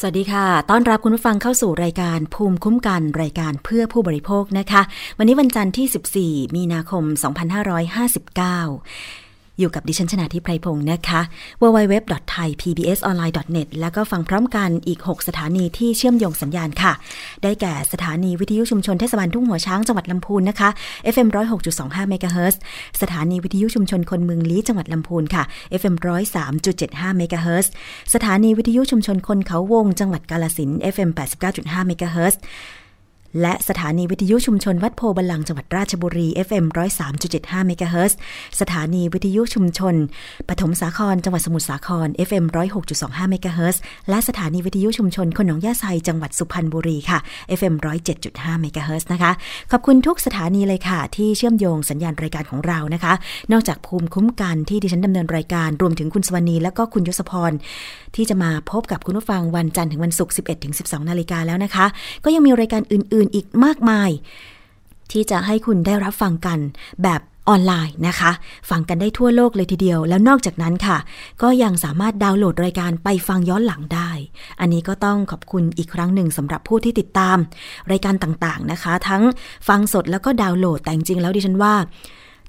สวัสดีค่ะ ต้อนรับคุณผู้ฟังเข้าสู่รายการภูมิคุ้มกันรายการเพื่อผู้บริโภคนะคะ วันนี้วันจันทร์ที่ 14 มีนาคม 2559 อยู่กับดิฉันชนะทิพไพรพงศ์นะคะ www.thaipbsonline.net แล้วก็ฟังพร้อมกันอีก 6 สถานีที่เชื่อมโยงสัญญาณค่ะ ได้แก่สถานีวิทยุชุมชนเทศบาลทุ่งหัวช้างจังหวัดลำพูนนะคะ FM 106.25เมกะเฮิรตสถานีวิทยุชุมชนคนเมืองลี้จังหวัดลำพูนค่ะ FM 103.75เมกะเฮิรตซ์สถานีวิทยุชุมชนคนเขาวง จังหวัดกาฬสินธุ์ FM 89.5เมกะเฮิรตซ์ และสถานีวิทยุชุมชนวัดโพธิ์บัลลังก์จังหวัดราชบุรี FM 103.75เมกะเฮิรตซ์สถานีวิทยุชุมชน ปฐมสาครจังหวัดสมุทรสาคร FM 106.25เมกะเฮิรตซ์และสถานีวิทยุชุมชนคนหนองหญ้าไซจังหวัดสุพรรณบุรีค่ะ FM 107.5เมกะเฮิรตซ์นะคะ ขอบคุณทุกสถานีเลยค่ะ ที่เชื่อมโยงสัญญาณรายการของเรานะคะ นอกจากภูมิคุ้มกันที่ดิฉันดำเนินรายการรวมถึงคุณสวนีและก็คุณยศพรที่จะมาพบกับคุณผู้ฟังวันจันทร์ถึงวันศุกร์11ถึง12นาฬิกาแล้วนะคะ ก็ยังมีรายการอื่นๆ อีกมากมาย ที่จะให้คุณได้รับฟังกันแบบออนไลน์นะคะ ฟังกันได้ทั่วโลกเลยทีเดียว แล้วนอกจากนั้นค่ะ ก็ยังสามารถดาวน์โหลดรายการไปฟังย้อนหลังได้ อันนี้ก็ต้องขอบคุณอีกครั้งหนึ่งสำหรับผู้ที่ติดตาม รายการต่างๆนะคะ ทั้งฟังสดแล้วก็ดาวน์โหลดแต่จริงๆแล้วดิฉันว่า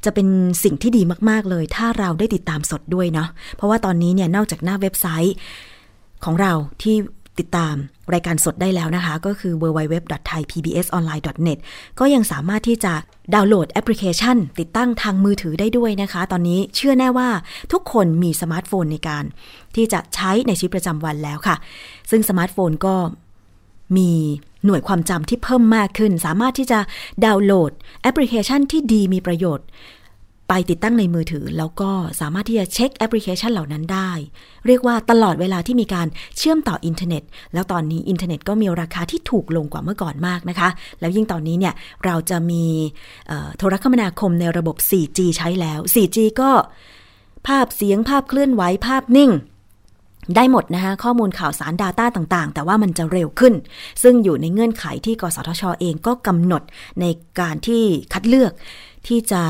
จะเป็นสิ่งที่ดีมากๆเลย ถ้าเราได้ติดตามสดด้วยเนาะเพราะว่าตอนนี้เนี่ยนอกจากหน้าเว็บไซต์ของเราที่ ติดตามรายการสดได้แล้วนะคะ ก็คือ www.thaipbsonline.net ก็ยังสามารถที่จะดาวน์โหลดแอปพลิเคชัน ติดตั้งทางมือถือได้ด้วยนะคะ ตอนนี้เชื่อแน่ว่าทุกคนมีสมาร์ทโฟนในการ ที่จะใช้ในชีวิตประจำวันแล้วค่ะ ซึ่งสมาร์ทโฟนก็มีหน่วยความจำที่เพิ่มมากขึ้น สามารถที่จะดาวน์โหลดแอปพลิเคชันที่ดีมีประโยชน์ ไปติดตั้งในมือถือ แล้วก็สามารถที่จะเช็คแอปพลิเคชันเหล่านั้นได้ เรียกว่าตลอดเวลาที่มีการเชื่อมต่ออินเทอร์เน็ต แล้วตอนนี้อินเทอร์เน็ตก็มีราคาที่ถูกลงกว่าเมื่อก่อนมากนะคะ แล้วยิ่งตอนนี้เนี่ยเราจะมีโทรคมนาคมในระบบ 4G ใช้แล้ว 4G ก็ภาพเสียงภาพเคลื่อนไหวภาพนิ่งได้หมดนะคะข้อมูลข่าวสาร Data ต่าง ๆ แต่ว่ามันจะเร็วขึ้น ซึ่งอยู่ในเงื่อนไขที่กสทชเองก็กำหนดในการที่คัดเลือกที่จะ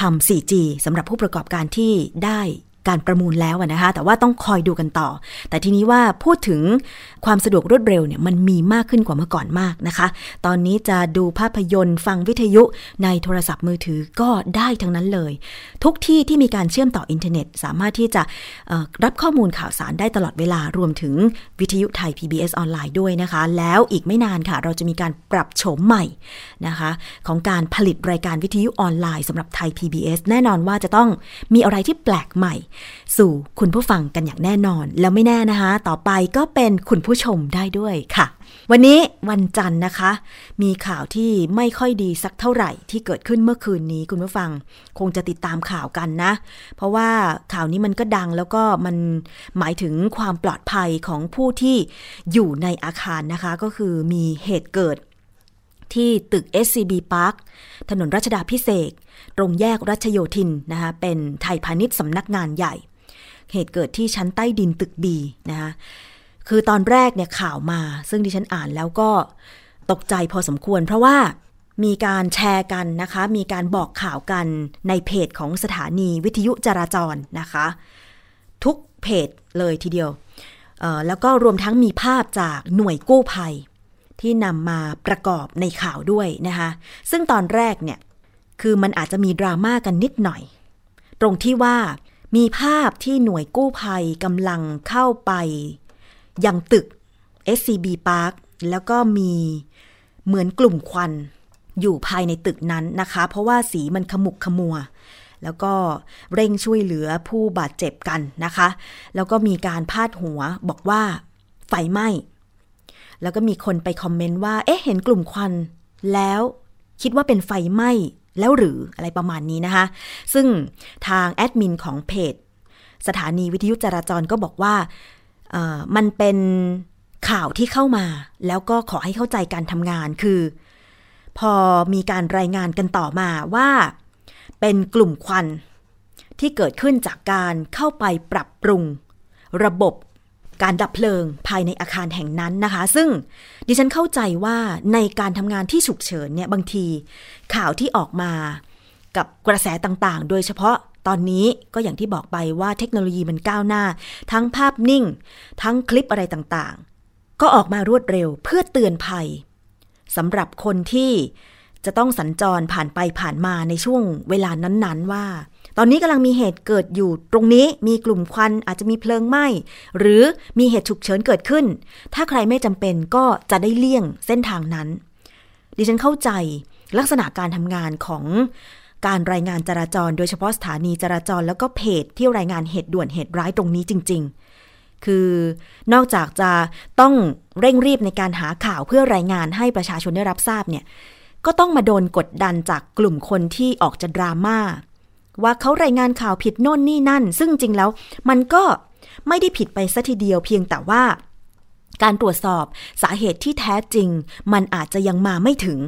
ทำ 4G สำหรับผู้ประกอบการที่ได้ การประมูลแล้วนะคะ แต่ว่าต้องคอยดูกันต่อ แต่ทีนี้ว่าพูดถึงความสะดวกรวดเร็วเนี่ยมันมีมากขึ้นกว่าเมื่อก่อนมากนะคะ ตอนนี้จะดูภาพยนตร์ ฟังวิทยุในโทรศัพท์มือถือก็ได้ทั้งนั้นเลย ทุกที่ที่มีการเชื่อมต่ออินเทอร์เน็ต สามารถที่จะรับข้อมูลข่าวสารได้ตลอดเวลารวมถึงวิทยุไทย PBS ออนไลน์ด้วยนะคะ แล้วอีกไม่นานค่ะ เราจะมีการปรับโฉมใหม่นะคะ ของการผลิตรายการวิทยุออนไลน์สำหรับไทย PBS แน่นอนว่าจะต้องมีอะไรที่แปลกใหม่สู่คุณผู้ฟังกันอย่างแน่นอน แล้วไม่แน่นะคะ ต่อไปก็เป็นคุณผู้ชมได้ด้วยค่ะ วันนี้วันจันทร์นะคะ มีข่าวที่ไม่ค่อยดีสักเท่าไหร่ที่เกิดขึ้นเมื่อคืนนี้คุณผู้ฟังคงจะติดตามข่าวกันนะ เพราะว่าข่าวนี้มันก็ดังแล้วก็มันหมายถึงความปลอดภัยของผู้ที่อยู่ในอาคารนะคะ ก็คือมีเหตุเกิด ที่ตึก SCB Park ถนนรัชดาพิเศษกตรงแยกรัชโยธินนะคะเป็นไทยพาณิชย์สำนักงานใหญ่ เหตุเกิดที่ชั้นใต้ดินตึกบีนะคะคือตอนแรกเนี่ยข่าวมา ซึ่งดิฉันอ่านแล้วก็ตกใจพอสมควร เพราะว่ามีการแชร์กันนะคะ มีการบอกข่าวกันในเพจของสถานีวิทยุจราจรนะคะ ทุกเพจเลยทีเดียวแล้วก็รวมทั้งมีภาพจากหน่วยกู้ภัย ที่นำมาประกอบในข่าวด้วยนะคะ ซึ่งตอนแรกเนี่ย คือมันอาจจะมีดราม่ากันนิดหน่อย ตรงที่ว่ามีภาพที่หน่วยกู้ภัยกำลังเข้าไป ยังตึก SCB Park แล้วก็มีเหมือนกลุ่มควันอยู่ภายในตึกนั้นนะคะ เพราะว่าสีมันขมุกขมัว แล้วก็เร่งช่วยเหลือผู้บาดเจ็บกันนะคะ แล้วก็มีการพาดหัวบอกว่าไฟไหม้ แล้วก็มีคนไปคอมเมนต์ว่า เอ๊ะ เห็นกลุ่มควัน แล้วคิดว่าเป็นไฟไหม้แล้วหรืออะไรประมาณนี้นะคะ ซึ่งทางแอดมินของเพจ สถานีวิทยุจราจรก็บอกว่ามันเป็นข่าวที่เข้ามา แล้วก็ขอให้เข้าใจการทำงานคือ พอมีการรายงานกันต่อมาว่า เป็นกลุ่มควันที่เกิดขึ้นจากการเข้าไปปรับปรุง ระบบ การดับเพลิงภายในอาคารแห่งนั้นนะคะ ซึ่งดิฉันเข้าใจว่าในการทำงานที่ฉุกเฉินเนี่ยบางที ข่าวที่ออกมากับกระแสต่างๆ โดยเฉพาะตอนนี้ก็อย่างที่บอกไปว่าเทคโนโลยีมันก้าวหน้า ทั้งภาพนิ่ง ทั้งคลิปอะไรต่างๆ ก็ออกมารวดเร็วเพื่อเตือนภัยสำหรับคนที่จะต้องสัญจรผ่านไปผ่านมาในช่วงเวลานั้นๆว่า ตอนนี้กำลังมีเหตุเกิดอยู่ ตรงนี้มีกลุ่มควันอาจจะมีเพลิงไหม้หรือมีเหตุฉุกเฉินเกิดขึ้น ถ้าใครไม่จำเป็นก็จะได้เลี่ยงเส้นทางนั้น ดิฉันเข้าใจลักษณะการทำงานของการรายงานจราจร โดยเฉพาะสถานีจราจร แล้วก็เพจที่รายงานเหตุด่วนเหตุร้ายตรงนี้จริง ๆคือนอกจากจะต้องเร่งรีบในการหาข่าวเพื่อรายงานให้ประชาชนได้รับทราบเนี่ย ก็ต้องมาโดนกดดันจากกลุ่มคนที่ออกจะดราม่า ว่าเขารายงานข่าวผิดโน่นนี่นั่น ซึ่งจริงแล้วมันก็ไม่ได้ผิดไปซะทีเดียวเพียงแต่ว่า การตรวจสอบสาเหตุที่แท้จริง มันอาจจะยังมาไม่ถึง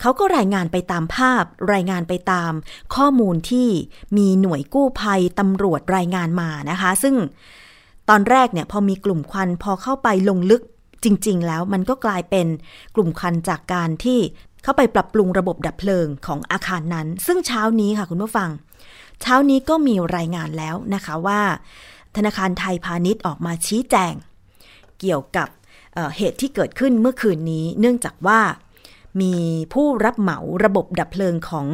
เขาก็รายงานไปตามภาพ รายงานไปตาม ข้อมูลที่มีหน่วยกู้ภัยตำรวจรายงานมานะคะ ซึ่งตอนแรกเนี่ยพอมีกลุ่มควันพอเข้าไปลงลึกจริง ๆ แล้วมันก็กลายเป็นกลุ่มควันจากการที่เข้าไปปรับปรุงระบบดับเพลิงของอาคารนั้น ซึ่งเช้านี้ค่ะคุณผู้ฟัง เช้านี้ก็มีรายงานแล้วนะคะว่า ธนาคารไทยพาณิชย์ออกมาชี้แจง เกี่ยวกับเเหตุที่เกิดขึ้นเมื่อคืนนี้ เนื่องจากว่ามีผู้รับเหมาระบบดับเพลิงของ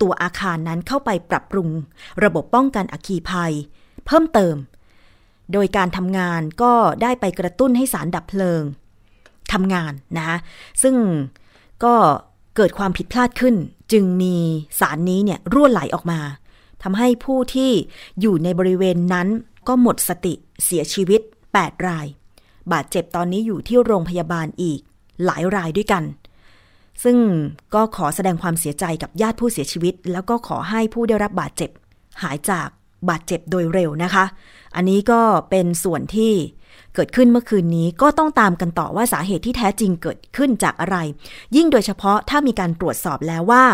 ตัวอาคารนั้นเข้าไปปรับปรุง ระบบป้องกันอัคคีภัย เพิ่มเติม โดยการทำงานก็ได้ไปกระตุ้นให้สารดับเพลิงทำงานนะคะซึ่งก็เกิดความผิดพลาดขึ้น จึงมีสารนี้เนี่ยรั่วไหลออกมา ทำให้ผู้ที่อยู่ในบริเวณนั้นก็หมดสติเสียชีวิต 8 ราย บาดเจ็บตอนนี้อยู่ที่โรงพยาบาลอีกหลายรายด้วยกัน ซึ่งก็ขอแสดงความเสียใจกับญาติผู้เสียชีวิต แล้วก็ขอให้ผู้ได้รับบาดเจ็บ หายจากบาดเจ็บโดยเร็วนะคะ อันนี้ก็เป็นส่วนที่เกิดขึ้นเมื่อคืนนี้ก็ต้องตามกันต่อว่าสาเหตุที่แท้จริงเกิดขึ้นจากอะไร ยิ่งโดยเฉพาะถ้ามีการตรวจสอบแล้วว่า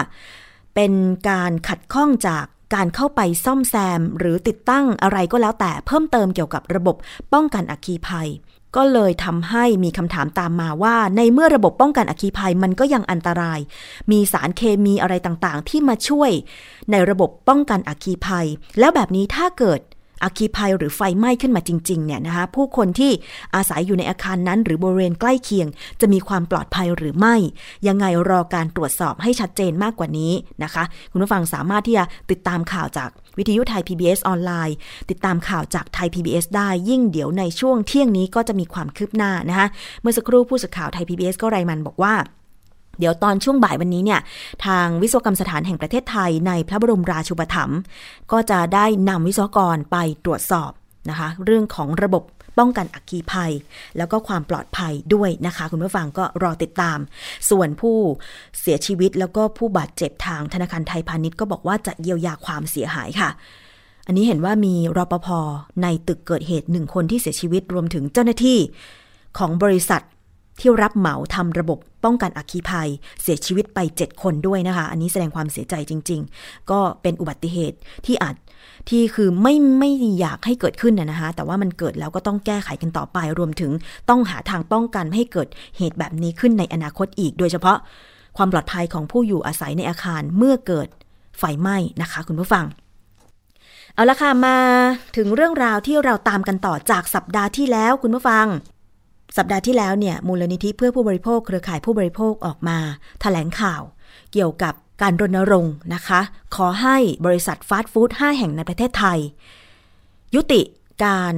เป็นการขัดข้องจาก การเข้าไปซ่อมแซม หรือติดตั้งอะไรก็แล้วแต่เพิ่มเติมเกี่ยวกับระบบป้องกันอัคคีภัย ก็เลยทำให้มีคำถามตามมาว่า ในเมื่อระบบป้องกันอัคคีภัยมันก็ยังอันตราย มีสารเคมีอะไรต่างๆ ที่มาช่วย ในระบบป้องกันอัคคีภัย แล้วแบบนี้ถ้าเกิด อัคคีภัยหรือไฟไหม้ขึ้นมาจริงๆเนี่ยนะคะผู้คนที่อาศัยอยู่ในอาคารนั้น หรือบริเวณใกล้เคียง จะมีความปลอดภัยหรือไม่ ยังไงรอการตรวจสอบให้ชัดเจนมากกว่านี้นะคะ คุณผู้ฟังสามารถที่จะติดตามข่าวจากวิทยุไทย PBS ออนไลน์ ติดตามข่าวจากไทย PBS ได้ยิ่งเดี๋ยวในช่วงเที่ยงนี้ก็จะมีความคืบหน้านะคะเมื่อสักครู่ผู้สื่อข่าวไทย PBS ก็รายงานบอกว่า เดี๋ยวตอนช่วงบ่ายวันนี้เนี่ยทางวิศวกรรมสถานแห่งประเทศไทยในพระบรมราชูปถัมภ์ก็จะได้นำวิศวกรไปตรวจสอบนะคะ เรื่องของระบบป้องกันอัคคีภัย แล้วก็ความปลอดภัยด้วยนะคะ คุณผู้ฟังก็รอติดตาม ส่วนผู้เสียชีวิตแล้วก็ผู้บาดเจ็บทางธนาคารไทยพาณิชย์ก็บอกว่าจะเยียวยาความเสียหายค่ะ อันนี้เห็นว่ามีรปภในตึกเกิดเหตุหนึ่งคนที่เสียชีวิตรวมถึงเจ้าหน้าที่ของบริษัท ที่รับเหมาทำระบบป้องกันอัคคีภัย เสียชีวิตไป 7 คนด้วยนะคะ อันนี้แสดงความเสียใจจริง ๆ ก็เป็นอุบัติเหตุที่อาจที่คือไม่ไม่อยากให้เกิดขึ้นนะคะ แต่ว่ามันเกิดแล้วก็ต้องแก้ไขกันต่อไป รวมถึงต้องหาทางป้องกันให้เกิดเหตุแบบนี้ขึ้นในอนาคตอีก โดยเฉพาะความปลอดภัยของผู้อยู่อาศัยในอาคารเมื่อเกิดไฟไหม้นะคะ คุณผู้ฟังเอาละค่ะมาถึงเรื่องราวที่เราตามกันต่อจากสัปดาห์ที่แล้วคุณผู้ฟัง สัปดาห์ที่แล้วเนี่ยมูลนิธิเพื่อผู้บริโภคเครือข่ายผู้บริโภคออกมาถแถลงข่าว เกี่ยวกับการรณรงค์นะคะ ขอให้บริษัทฟาสต์ฟู้ด5แห่งในประเทศไทย ยุติการ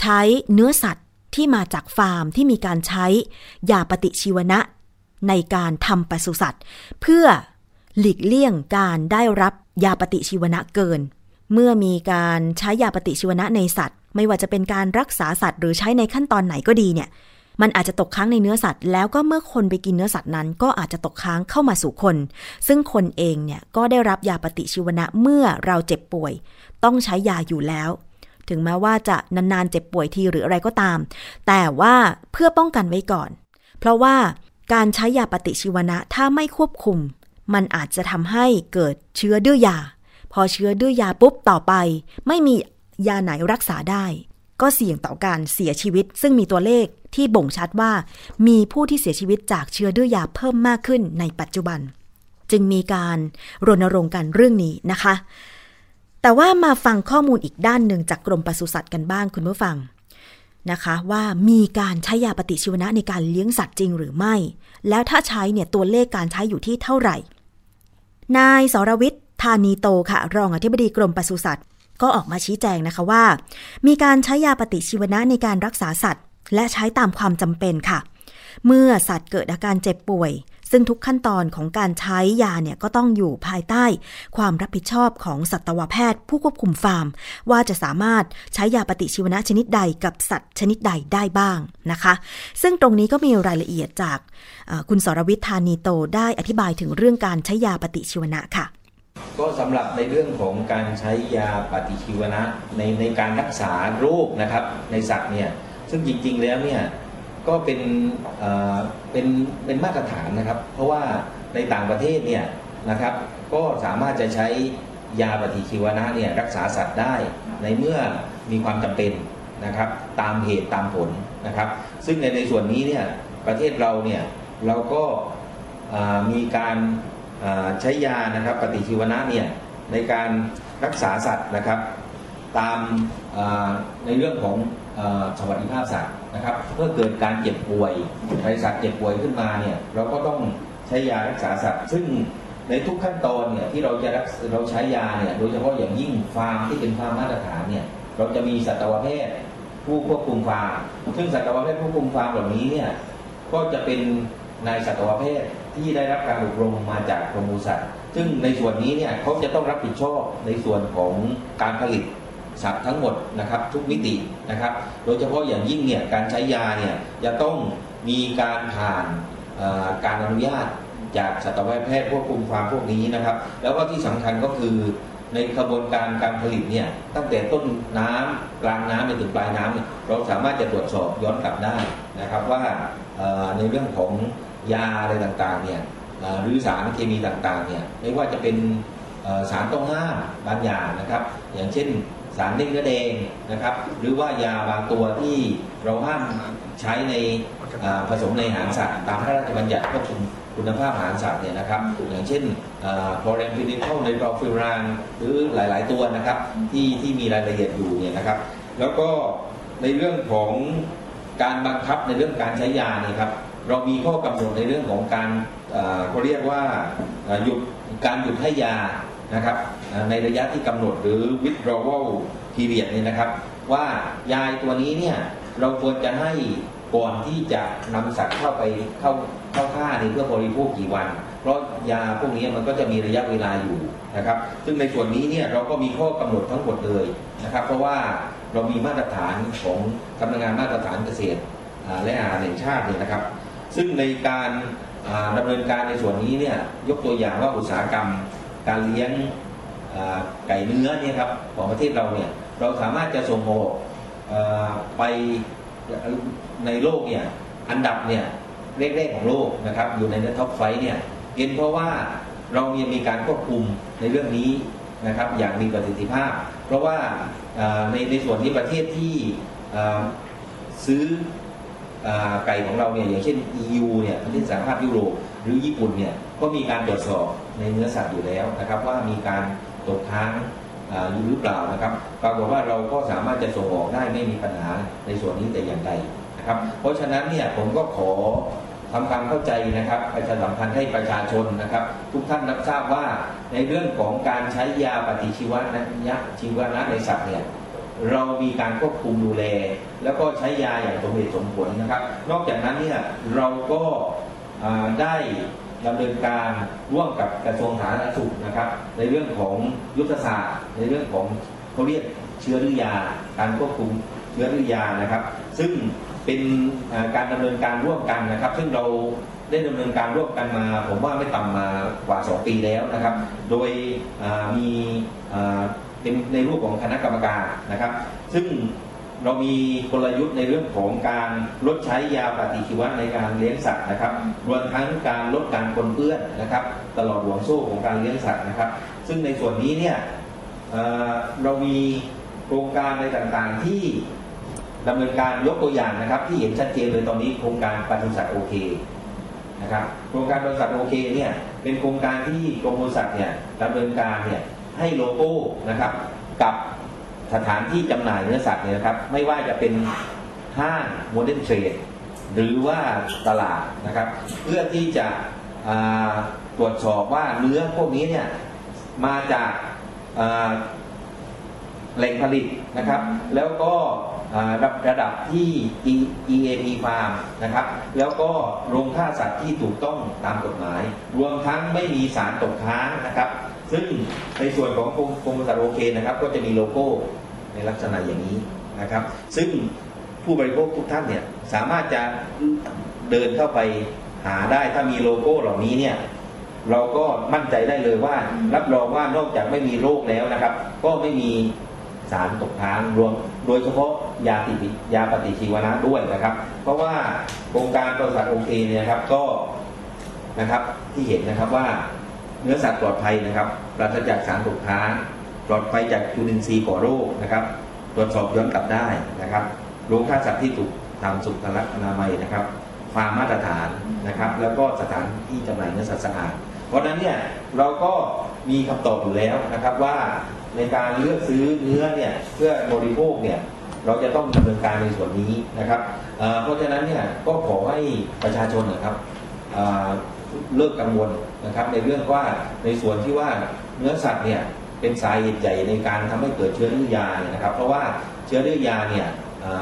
ใช้เนื้อสัตว์ที่มาจากฟาร์มที่มีการใช้ยาปฏิชีวนะ ในการทำปศุสัตว์ เพื่อหลีกเลี่ยงการได้รับยาปฏิชีวนะเกิน เมื่อมีการใช้ยาปฏิชีวนะในสัตว์ ไม่ว่าจะเป็นการรักษาสัตว์หรือใช้ในขั้นตอนไหนก็ดีเนี่ย มันอาจจะตกค้างในเนื้อสัตว์ แล้วก็เมื่อคนไปกินเนื้อสัตว์นั้น ก็อาจจะตกค้างเข้ามาสู่คน ซึ่งคนเองเนี่ยก็ได้รับยาปฏิชีวนะเมื่อเราเจ็บป่วย ต้องใช้ยาอยู่แล้ว ถึงแม้ว่าจะนานๆเจ็บป่วยทีหรืออะไรก็ตาม แต่ว่าเพื่อป้องกันไว้ก่อน เพราะว่าการใช้ยาปฏิชีวนะถ้าไม่ควบคุม มันอาจจะทำให้เกิดเชื้อดื้อยา พอเชื้อดื้อยาปุ๊บต่อไป ไม่มี ยาไหนรักษาได้ ก็เสี่ยงต่อการเสียชีวิต ซึ่งมีตัวเลขที่บ่งชัดว่า มีผู้ที่เสียชีวิตจากเชื้อดื้อยาเพิ่มมากขึ้นในปัจจุบัน จึงมีการรณรงค์กันเรื่องนี้นะคะ แต่ว่ามาฟังข้อมูลอีกด้านหนึ่งจากกรมปศุสัตว์กันบ้างคุณผู้ฟังนะคะว่ามีการใช้ยาปฏิชีวนะในการเลี้ยงสัตว์จริงหรือไม่ แล้วถ้าใช้เนี่ยตัวเลขการใช้อยู่ที่เท่าไหร่ นายสรวิทย์ธานีโตค่ะ รองอธิบดีกรมปศุสัตว์ ก็ออกมาชี้แจงนะคะว่า มีการใช้ยาปฏิชีวนะในการรักษาสัตว์ และใช้ตามความจำเป็นค่ะ เมื่อสัตว์เกิดอาการเจ็บป่วย ซึ่งทุกขั้นตอนของการใช้ยาเนี่ยก็ต้องอยู่ภายใต้ ความรับผิดชอบของสัตวแพทย์ ผู้ควบคุมฟาร์ม ว่าจะสามารถใช้ยาปฏิชีวนะชนิดใดกับสัตว์ชนิดใดได้บ้างนะคะ ซึ่งตรงนี้ก็มีรายละเอียดจากคุณสรวิทธานีโตได้อธิบายถึงเรื่องการใช้ยาปฏิชีวนะค่ะ ก็สำหรับในเรื่องของการใช้ยาปฏิชีวนะในในการรักษาโรคนะครับในสัตว์เนี่ยซึ่งจริงๆแล้วเนี่ยก็เป็นเป็นเป็นมาตรฐานนะครับ เพราะว่าในต่างประเทศเนี่ยนะครับก็สามารถจะใช้ยาปฏิชีวนะเนี่ยรักษาสัตว์ได้ในเมื่อมีความจำเป็นนะครับตามเหตุตามผลนะครับ ซึ่งในในส่วนนี้เนี่ยประเทศเราเนี่ยเราก็มีการ ใช้ยานะครับปฏิชีวนะเนี่ยในการรักษาสัตว์นะครับ ตามในเรื่องของสวัสดิภาพสัตว์นะครับเมื่อเกิดการเจ็บป่วยในสัตว์เจ็บป่วยขึ้นมาเนี่ยเราก็ต้องใช้ยารักษาสัตว์ ซึ่งในทุกขั้นตอนเนี่ยที่เราจะเราใช้ยาเนี่ยโดยเฉพาะอย่างยิ่งฟาร์มที่เป็นฟาร์มมาตรฐานเนี่ยเราจะมีสัตวแพทย์ผู้ควบคุมฟาร์มซึ่งสัตวแพทย์ผู้ควบคุมฟาร์มเหล่านี้เนี่ยก็จะเป็นนายสัตวแพทย์ ที่ได้รับการอบรมมาจากกรมปศุสัตว์ซึ่งในส่วนนี้เนี่ยเขาจะต้องรับผิดชอบในส่วนของการผลิตสัตว์ทั้งหมดนะครับทุกมิตินะครับ โดยเฉพาะอย่างยิ่งเนี่ยการใช้ยาเนี่ยจะต้องมีการผ่านการอนุญาตจากสัตวแพทย์ควบคุมฟามพวกนี้นะครับ แล้วก็ที่สำคัญก็คือในกระบวนการการผลิตเนี่ยตั้งแต่ต้นน้ำกลางน้ำไปถึงปลายน้ำเราสามารถจะตรวจสอบย้อนกลับได้นะครับว่าในเรื่องของ ยาอะไรต่างๆเนี่ยหรือสารเคมีต่างๆเนี่ยไม่ว่าจะเป็นสารต้องห้ามบางอย่างนะครับ อย่างเช่นสารเล่งเนื้อแดงนะครับ หรือว่ายาบางตัวที่เราห้ามใช้ในผสมในอาหารสัตว์ตามพระราชบัญญัติควบคุมคุณภาพอาหารสัตว์เนี่ยนะครับ อย่างเช่นโพรแรมฟินิคอลในกรฟิรานหรือหลาย ๆ ตัวนะครับที่ที่มีรายละเอียดอยู่เนี่ยนะครับ แล้วก็ในเรื่องของการบังคับในเรื่องการใช้ยาเนี่ยครับ เรามีข้อกำหนดในเรื่องของการเขาเรียกว่าหยุดการหยุดให้ยานะครับในระยะที่กำหนดหรือ withdrawal period เนี่ยนะครับ ว่ายาตัวนี้เนี่ยเราควรจะให้ก่อนที่จะนำสัตว์เข้าไปเข้าเข้าค่าในเพื่อบริโภคกี่วัน เพราะยาพวกนี้มันก็จะมีระยะเวลาอยู่นะครับ ซึ่งในส่วนนี้เนี่ยเราก็มีข้อกำหนดทั้งหมดเลยนะครับ เพราะว่าเรามีมาตรฐานของสำนักงานมาตรฐานเกษตรและอาหารแห่งชาติเนี่ยนะครับ ซึ่งในการดำเนินการในส่วนนี้เนี่ยยกตัวอย่างว่าอุตสาหกรรม การเลี้ยงไก่เนื้อเนี่ยครับของประเทศเราเนี่ยเราสามารถจะส่งออกไปในโลกเนี่ยอันดับเนี่ยแรกๆของโลกนะครับอยู่ในท็อปไฟเนี่ยเป็นเพราะว่าเรามีมีการควบคุมในเรื่องนี้นะครับอย่างมีประสิทธิภาพ เพราะว่าในในส่วนนี้ประเทศที่ซื้อ ไก่ของเราเนี่ยอย่างเช่น EU เนี่ยประเทศสหภาพยุโรปหรือญี่ปุ่นเนี่ยก็มีการตรวจสอบในเนื้อสัตว์อยู่แล้วนะครับ ว่ามีการตกค้างหรือเปล่านะครับปรากฏว่าเราก็สามารถจะส่งออกได้ไม่มีปัญหาในส่วนนี้แต่อย่างใดนะครับ เพราะฉะนั้นเนี่ยผมก็ขอทำความเข้าใจนะครับประชาสัมพันธ์ให้ประชาชนนะครับ ทุกท่านรับทราบว่าในเรื่องของการใช้ยาปฏิชีวนะยะชีวนะในสัตว์เนี่ย เรามีการควบคุมดูแล แล้วก็ใช้ยาอย่างสมเหตุสมผลนะครับ นอกจากนั้นเนี่ยเราก็ได้ดำเนินการร่วมกับกระทรวงสาธารณสุขนะครับ ในเรื่องของยุทธศาสตร์ ในเรื่องของเขาเรียกเชื้อหรือยา การควบคุมเชื้อหรือยานะครับ ซึ่งเป็นการดำเนินการร่วมกันนะครับ ซึ่งเราได้ดำเนินการร่วมกันมา ผมว่าไม่ต่ำมากว่า 2 ปีแล้วนะครับ โดยมี เป็นในรูปของคณะกรรมการนะครับ ซึ่งเรามีกลยุทธ์ในเรื่องของการลดใช้ยาปฏิชีวะในการเลี้ยงสัตว์นะครับรวมทั้งการลดการปนเปื้อนนะครับ ตลอดห่วงโซ่ของการเลี้ยงสัตว์นะครับ ซึ่งในส่วนนี้เนี่ยเรามีโครงการในต่างๆที่ดำเนินการยกตัวอย่างนะครับ ที่เห็นชัดเจนเลยตอนนี้โครงการปศุสัตว์โอเคนะครับโครงการปศุสัตว์โอเคเนี่ยเป็นโครงการที่กรมปศุสัตว์เนี่ยดำเนินการเนี่ย ให้โลโก้นะครับ กับสถานที่จำหน่ายเนื้อสัตว์เนี่ยนะครับ ไม่ว่าจะเป็นห้างโมเดิร์นเทรดหรือว่าตลาดนะครับ เพื่อที่จะตรวจสอบว่าเนื้อพวกนี้เนี่ยมาจากแหล่งผลิตนะครับ แล้วก็ระดับที่ E- EAP Farm นะครับ แล้วก็โรงฆ่าสัตว์ที่ถูกต้องตามกฎหมาย รวมทั้งไม่มีสารตกค้างนะครับ ซึ่งในส่วนของกรมกรมปศุสัตว์โอเคนะครับ ก็จะมีโลโก้ในลักษณะอย่างนี้นะครับ ซึ่งผู้บริโภคทุกท่านเนี่ยสามารถจะเดินเข้าไปหาได้ถ้ามีโลโก้เหล่านี้เนี่ยเราก็มั่นใจได้เลยว่า รับรองว่านอกจากไม่มีโรคแล้วนะครับ ก็ไม่มีสารตกค้างรวม โดยเฉพาะยาติยาปฏิชีวนะด้วยนะครับ เพราะว่าโครงการบริษัทโอเคเนี่ยครับก็นะครับที่เห็นนะครับว่า เนื้อสัตว์ปลอดภัยนะครับปราศจากสารตกค้างปลอดภัยจากจุลินทรีย์ก่อโรคนะครับตรวจสอบย้อนกลับได้นะครับโรงฆ่าสัตว์ที่ถูกตามสุขลักษณะอนามัยนะครับความมาตรฐานนะครับ แล้วก็สถานที่จำหน่ายเนื้อสัตว์สะอาดเพราะฉะนั้นเนี่ยเราก็มีคำตอบอยู่แล้วนะครับว่าในการเลือกซื้อเนื้อเนี่ยเพื่อบริโภคเนี่ยเราจะต้องดำเนินการในส่วนนี้นะครับเพราะฉะนั้นเนี่ยก็ขอให้ประชาชนนะครับเลิกกังวล นะครับในเรื่องว่าในส่วนที่ว่าเนื้อสัตว์เนี่ยเป็นสาเหตุใหญ่ในการทำให้เกิดเชื้อดื้อยาเนี่ยนะครับ เพราะว่าเชื้อดื้อยาเนี่ย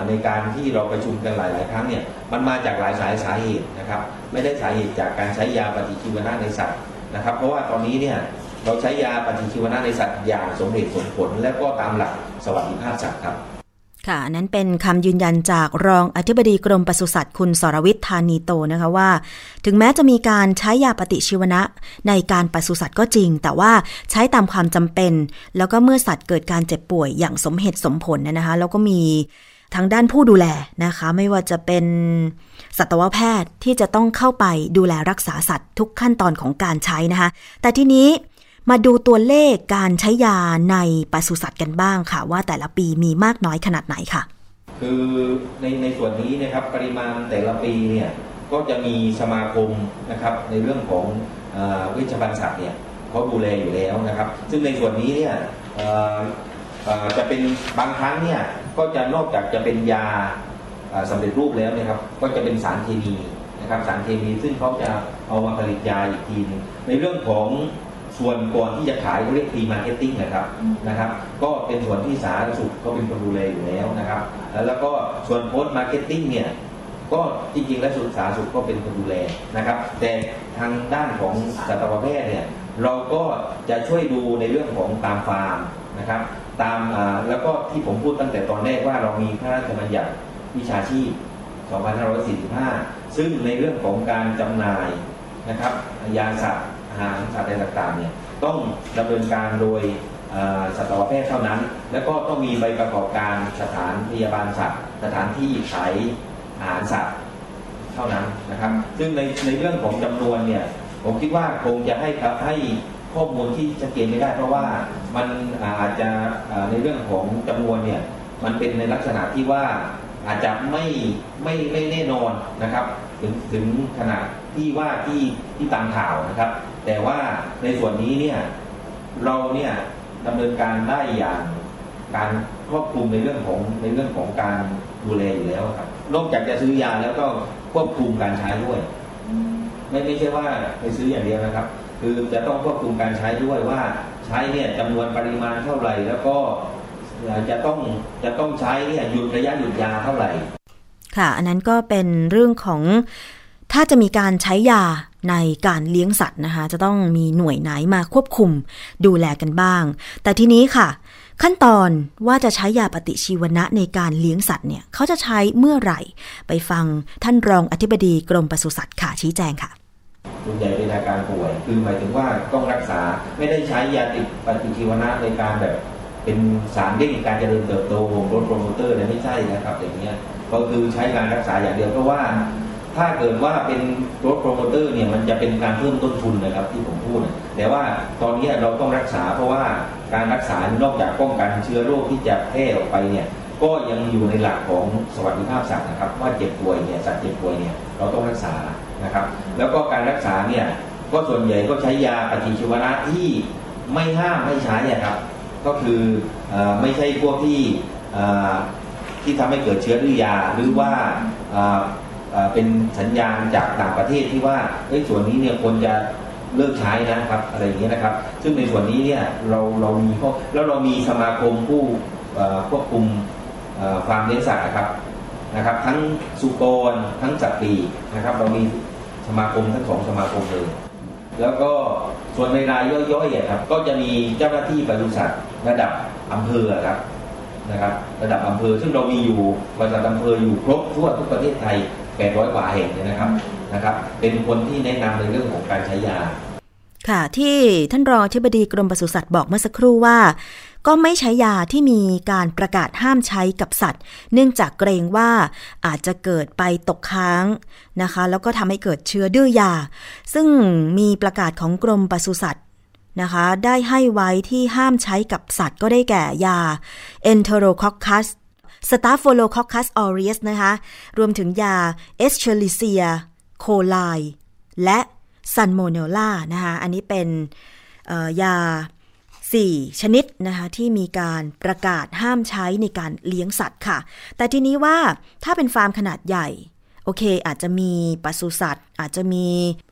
ในการที่เราประชุมกันหลายๆครั้งเนี่ยมันมาจากหลายสายสาเหตุนะครับไม่ได้สาเหตุจากการใช้ยาปฏิชีวนะในสัตว์นะครับ เพราะว่าตอนนี้เนี่ยเราใช้ยาปฏิชีวนะในสัตว์อย่างสมเหตุสมผล และก็ตามหลักสวัสดิภาพสัตว์ครับ ค่ะนนั้นเป็นคำยืนยันจากรองอธิบดีกรมปศุสัตว์คุณสรวิทย์ธานีโตนะคะว่า ถึงแม้จะมีการใช้ยาปฏิชีวนะในการปศุสัตว์ก็จริง แต่ว่าใช้ตามความจำเป็น แล้วก็เมื่อสัตว์เกิดการเจ็บป่วยอย่างสมเหตุสมผลนะคะแล้วก็มีทางด้านผู้ดูแลนะคะ ไม่ว่าจะเป็นสัตวแพทย์ที่จะต้องเข้าไปดูแลรักษาสัตว์ทุกขั้นตอนของการใช้นะคะ แต่ทีนี้ มาดูตัวเลขการใช้ยาในปศุสัตว์กันบ้างค่ะ ว่าแต่ละปีมีมากน้อยขนาดไหนค่ะ คือในในส่วนนี้นะครับปริมาณแต่ละปีเนี่ยก็จะมีสมาคมนะครับในเรื่องของเอวิชภัณฑ์สัตว์เนี่ยเขาดูแลอยู่แล้วนะครับ ซึ่งในส่วนนี้เนี่ยจะเป็นบางครั้งเนี่ยก็จะนอกจากจะเป็นยาเอ่อสำเร็จรูปแล้วนี่ยครับ ก็จะเป็นสารเคมีนะครับสารเคมีซึ่งเขาจะเอามาผลิตยาอีกทีนึงในเรื่องของ ส่วนก่อนที่จะขายเขาเรียก pre-marketing นะครับนะครับ ก็เป็นส่วนที่สาธารณสุขเขาเป็นคนดูแลอยู่แล้วนะครับ แล้วแล้วก็ส่วน post-marketing เนี่ยก็จริงๆ แล้วสุขสาธารณสุขก็เป็นคนดูแลนะครับ แต่ทางด้านของสัตวแพทย์เนี่ยเราก็จะช่วยดูในเรื่องของตามฟาร์มนะครับตามอ่าแล้วก็ที่ผมพูดตั้งแต่ตอนแรกว่าเรามีพระราชบัญญัติวิชาชีพ 2545 ซึ่งในเรื่องของการจำหน่ายนะครับยาสัตว์ อาหาสัตว์อะไรต่างๆเนี่ยต้องดำเนินการโดยสัตวแพทย์เท่านั้น แล้วก็ต้องมีใบประกอบการสถานพยาบาลสัตว์ สถานที่ขายอาหารสัตว์เท่านั้นนะครับ ซึ่งในในเรื่องของจำนวนเนี่ยผมคิดว่าคงจะให้ครับให้ข้อมูลที่ชัดเจนไม่ได้ เพราะว่ามันอาจจะในเรื่องของจำนวนเนี่ยมันเป็นในลักษณะที่ว่าอาจจะไม่ไม่ไม่แน่นอนนะครับ ถึงถึงขนาดที่ว่าที่ที่ตามข่าวนะครับ แต่ว่าในส่วนนี้เนี่ยเราเนี่ยดำเนินการได้อย่างการครอบคลุมในเรื่องของในเรื่องของการดูแลอยู่แล้วครับนอกจากจะซื้อยาแล้วก็ควบคุมการใช้ด้วย ไม่ไม่ใช่ว่าไปซื้ออย่างเดียวนะครับ คือจะต้องควบคุมการใช้ด้วยว่าใช้เนี่ยจำนวนปริมาณเท่าไหร่แล้วก็จะต้องจะต้องใช้เนี่ยหยุดระยะหยุดยาเท่าไหร่ ค่ะ อันนั้นก็เป็นเรื่องของ ถ้าจะมีการใช้ยาในการเลี้ยงสัตว์นะคะ จะต้องมีหน่วยไหนมาควบคุมดูแลกันบ้าง แต่ทีนี้ค่ะ ขั้นตอนว่าจะใช้ยาปฏิชีวนะในการเลี้ยงสัตว์เนี่ยเขาจะใช้เมื่อไหร่ ไปฟังท่านรองอธิบดีกรมปศุสัตว์ค่ะชี้แจงค่ะส่วนใหญ่เป็นอาการป่วย คือหมายถึงว่าต้องรักษาไม่ได้ใช้ยาติดปฏิชีวนะในการแบบเป็นสารเร่งการเจริญเติบโต growth promoter เนี่ยไม่ใช่นะครับอย่างเงี้ยก็คือใช้การรักษาอย่างเดียวเพราะว่า ถ้าเกิดว่าเป็น growth promoter เนี่ยมันจะเป็นการเพิ่มต้นทุนนะครับที่ผมพูดนะแต่ว่าตอนนี้เราต้องรักษาเพราะว่าการรักษานอกจากป้องกันเชื้อโรคที่จะแพร่ออกไปเนี่ยก็ยังอยู่ในหลักของสวัสดิภาพสัตว์นะครับ ว่าเจ็บป่วยเนี่ยสัตว์เจ็บป่วยเนี่ยเราต้องรักษานะครับ แล้วก็การรักษาเนี่ยก็ส่วนใหญ่ก็ใช้ยาปฏิชีวนะที่ไม่ห้ามให้ใช้อะครับ ก็คืออไม่ใช่พวกที่ที่ทำให้เกิดเชื้อดื้อยาหรือว่า เป็นสัญญาณจากต่างประเทศที่ว่าเอ้ส่วนนี้เนี่ยควรจะเลิกใช้นะครับอะไรอย่างเงี้ยนะครับ ซึ่งในส่วนนี้เนี่ยเราเรามีข้อแล้วเรามีสมาคมผู้ควบคุมเอ่อฟาร์มเลี้ยงสัตว์นะครับนะครับ ทั้งสุกรทั้งสัตว์ปีนะครับ เรามีสมาคมทั้งสองสมาคมเลยแล้วก็ส่วนในรายย่อยๆครับก็จะมีเจ้าหน้าที่ปศุสัตว์ระดับอำเภอครับนะครับ ระดับอำเภอซึ่งเรามีอยู่ปศุสัตว์อำเภออยู่ครบทั่วทุกประเทศไทย 800กว่าแห่งเนี่ยนะครับนะครับ เป็นคนที่แนะนำในเรื่องของการใช้ยา ค่ะที่ท่านรองอธิบดีกรมปศุสัตว์บอกเมื่อสักครู่ว่า ก็ไม่ใช้ยาที่มีการประกาศห้ามใช้กับสัตว์ เนื่องจากเกรงว่าอาจจะเกิดไปตกค้างนะคะ แล้วก็ทำให้เกิดเชื้อดื้อยา ซึ่งมีประกาศของกรมปศุสัตว์นะคะได้ให้ไว้ที่ห้ามใช้กับสัตว์ก็ได้แก่ยา Enterococcus Staphylococcus aureus นะคะ รวมถึงยา Escherichia coli และ Salmonella นะคะ อันนี้เป็นยา 4 ชนิดนะคะที่มีการประกาศห้ามใช้ในการเลี้ยงสัตว์ค่ะ แต่ทีนี้ว่าถ้าเป็นฟาร์มขนาดใหญ่ โอเค อาจจะมีปศุสัตว์ อาจจะมี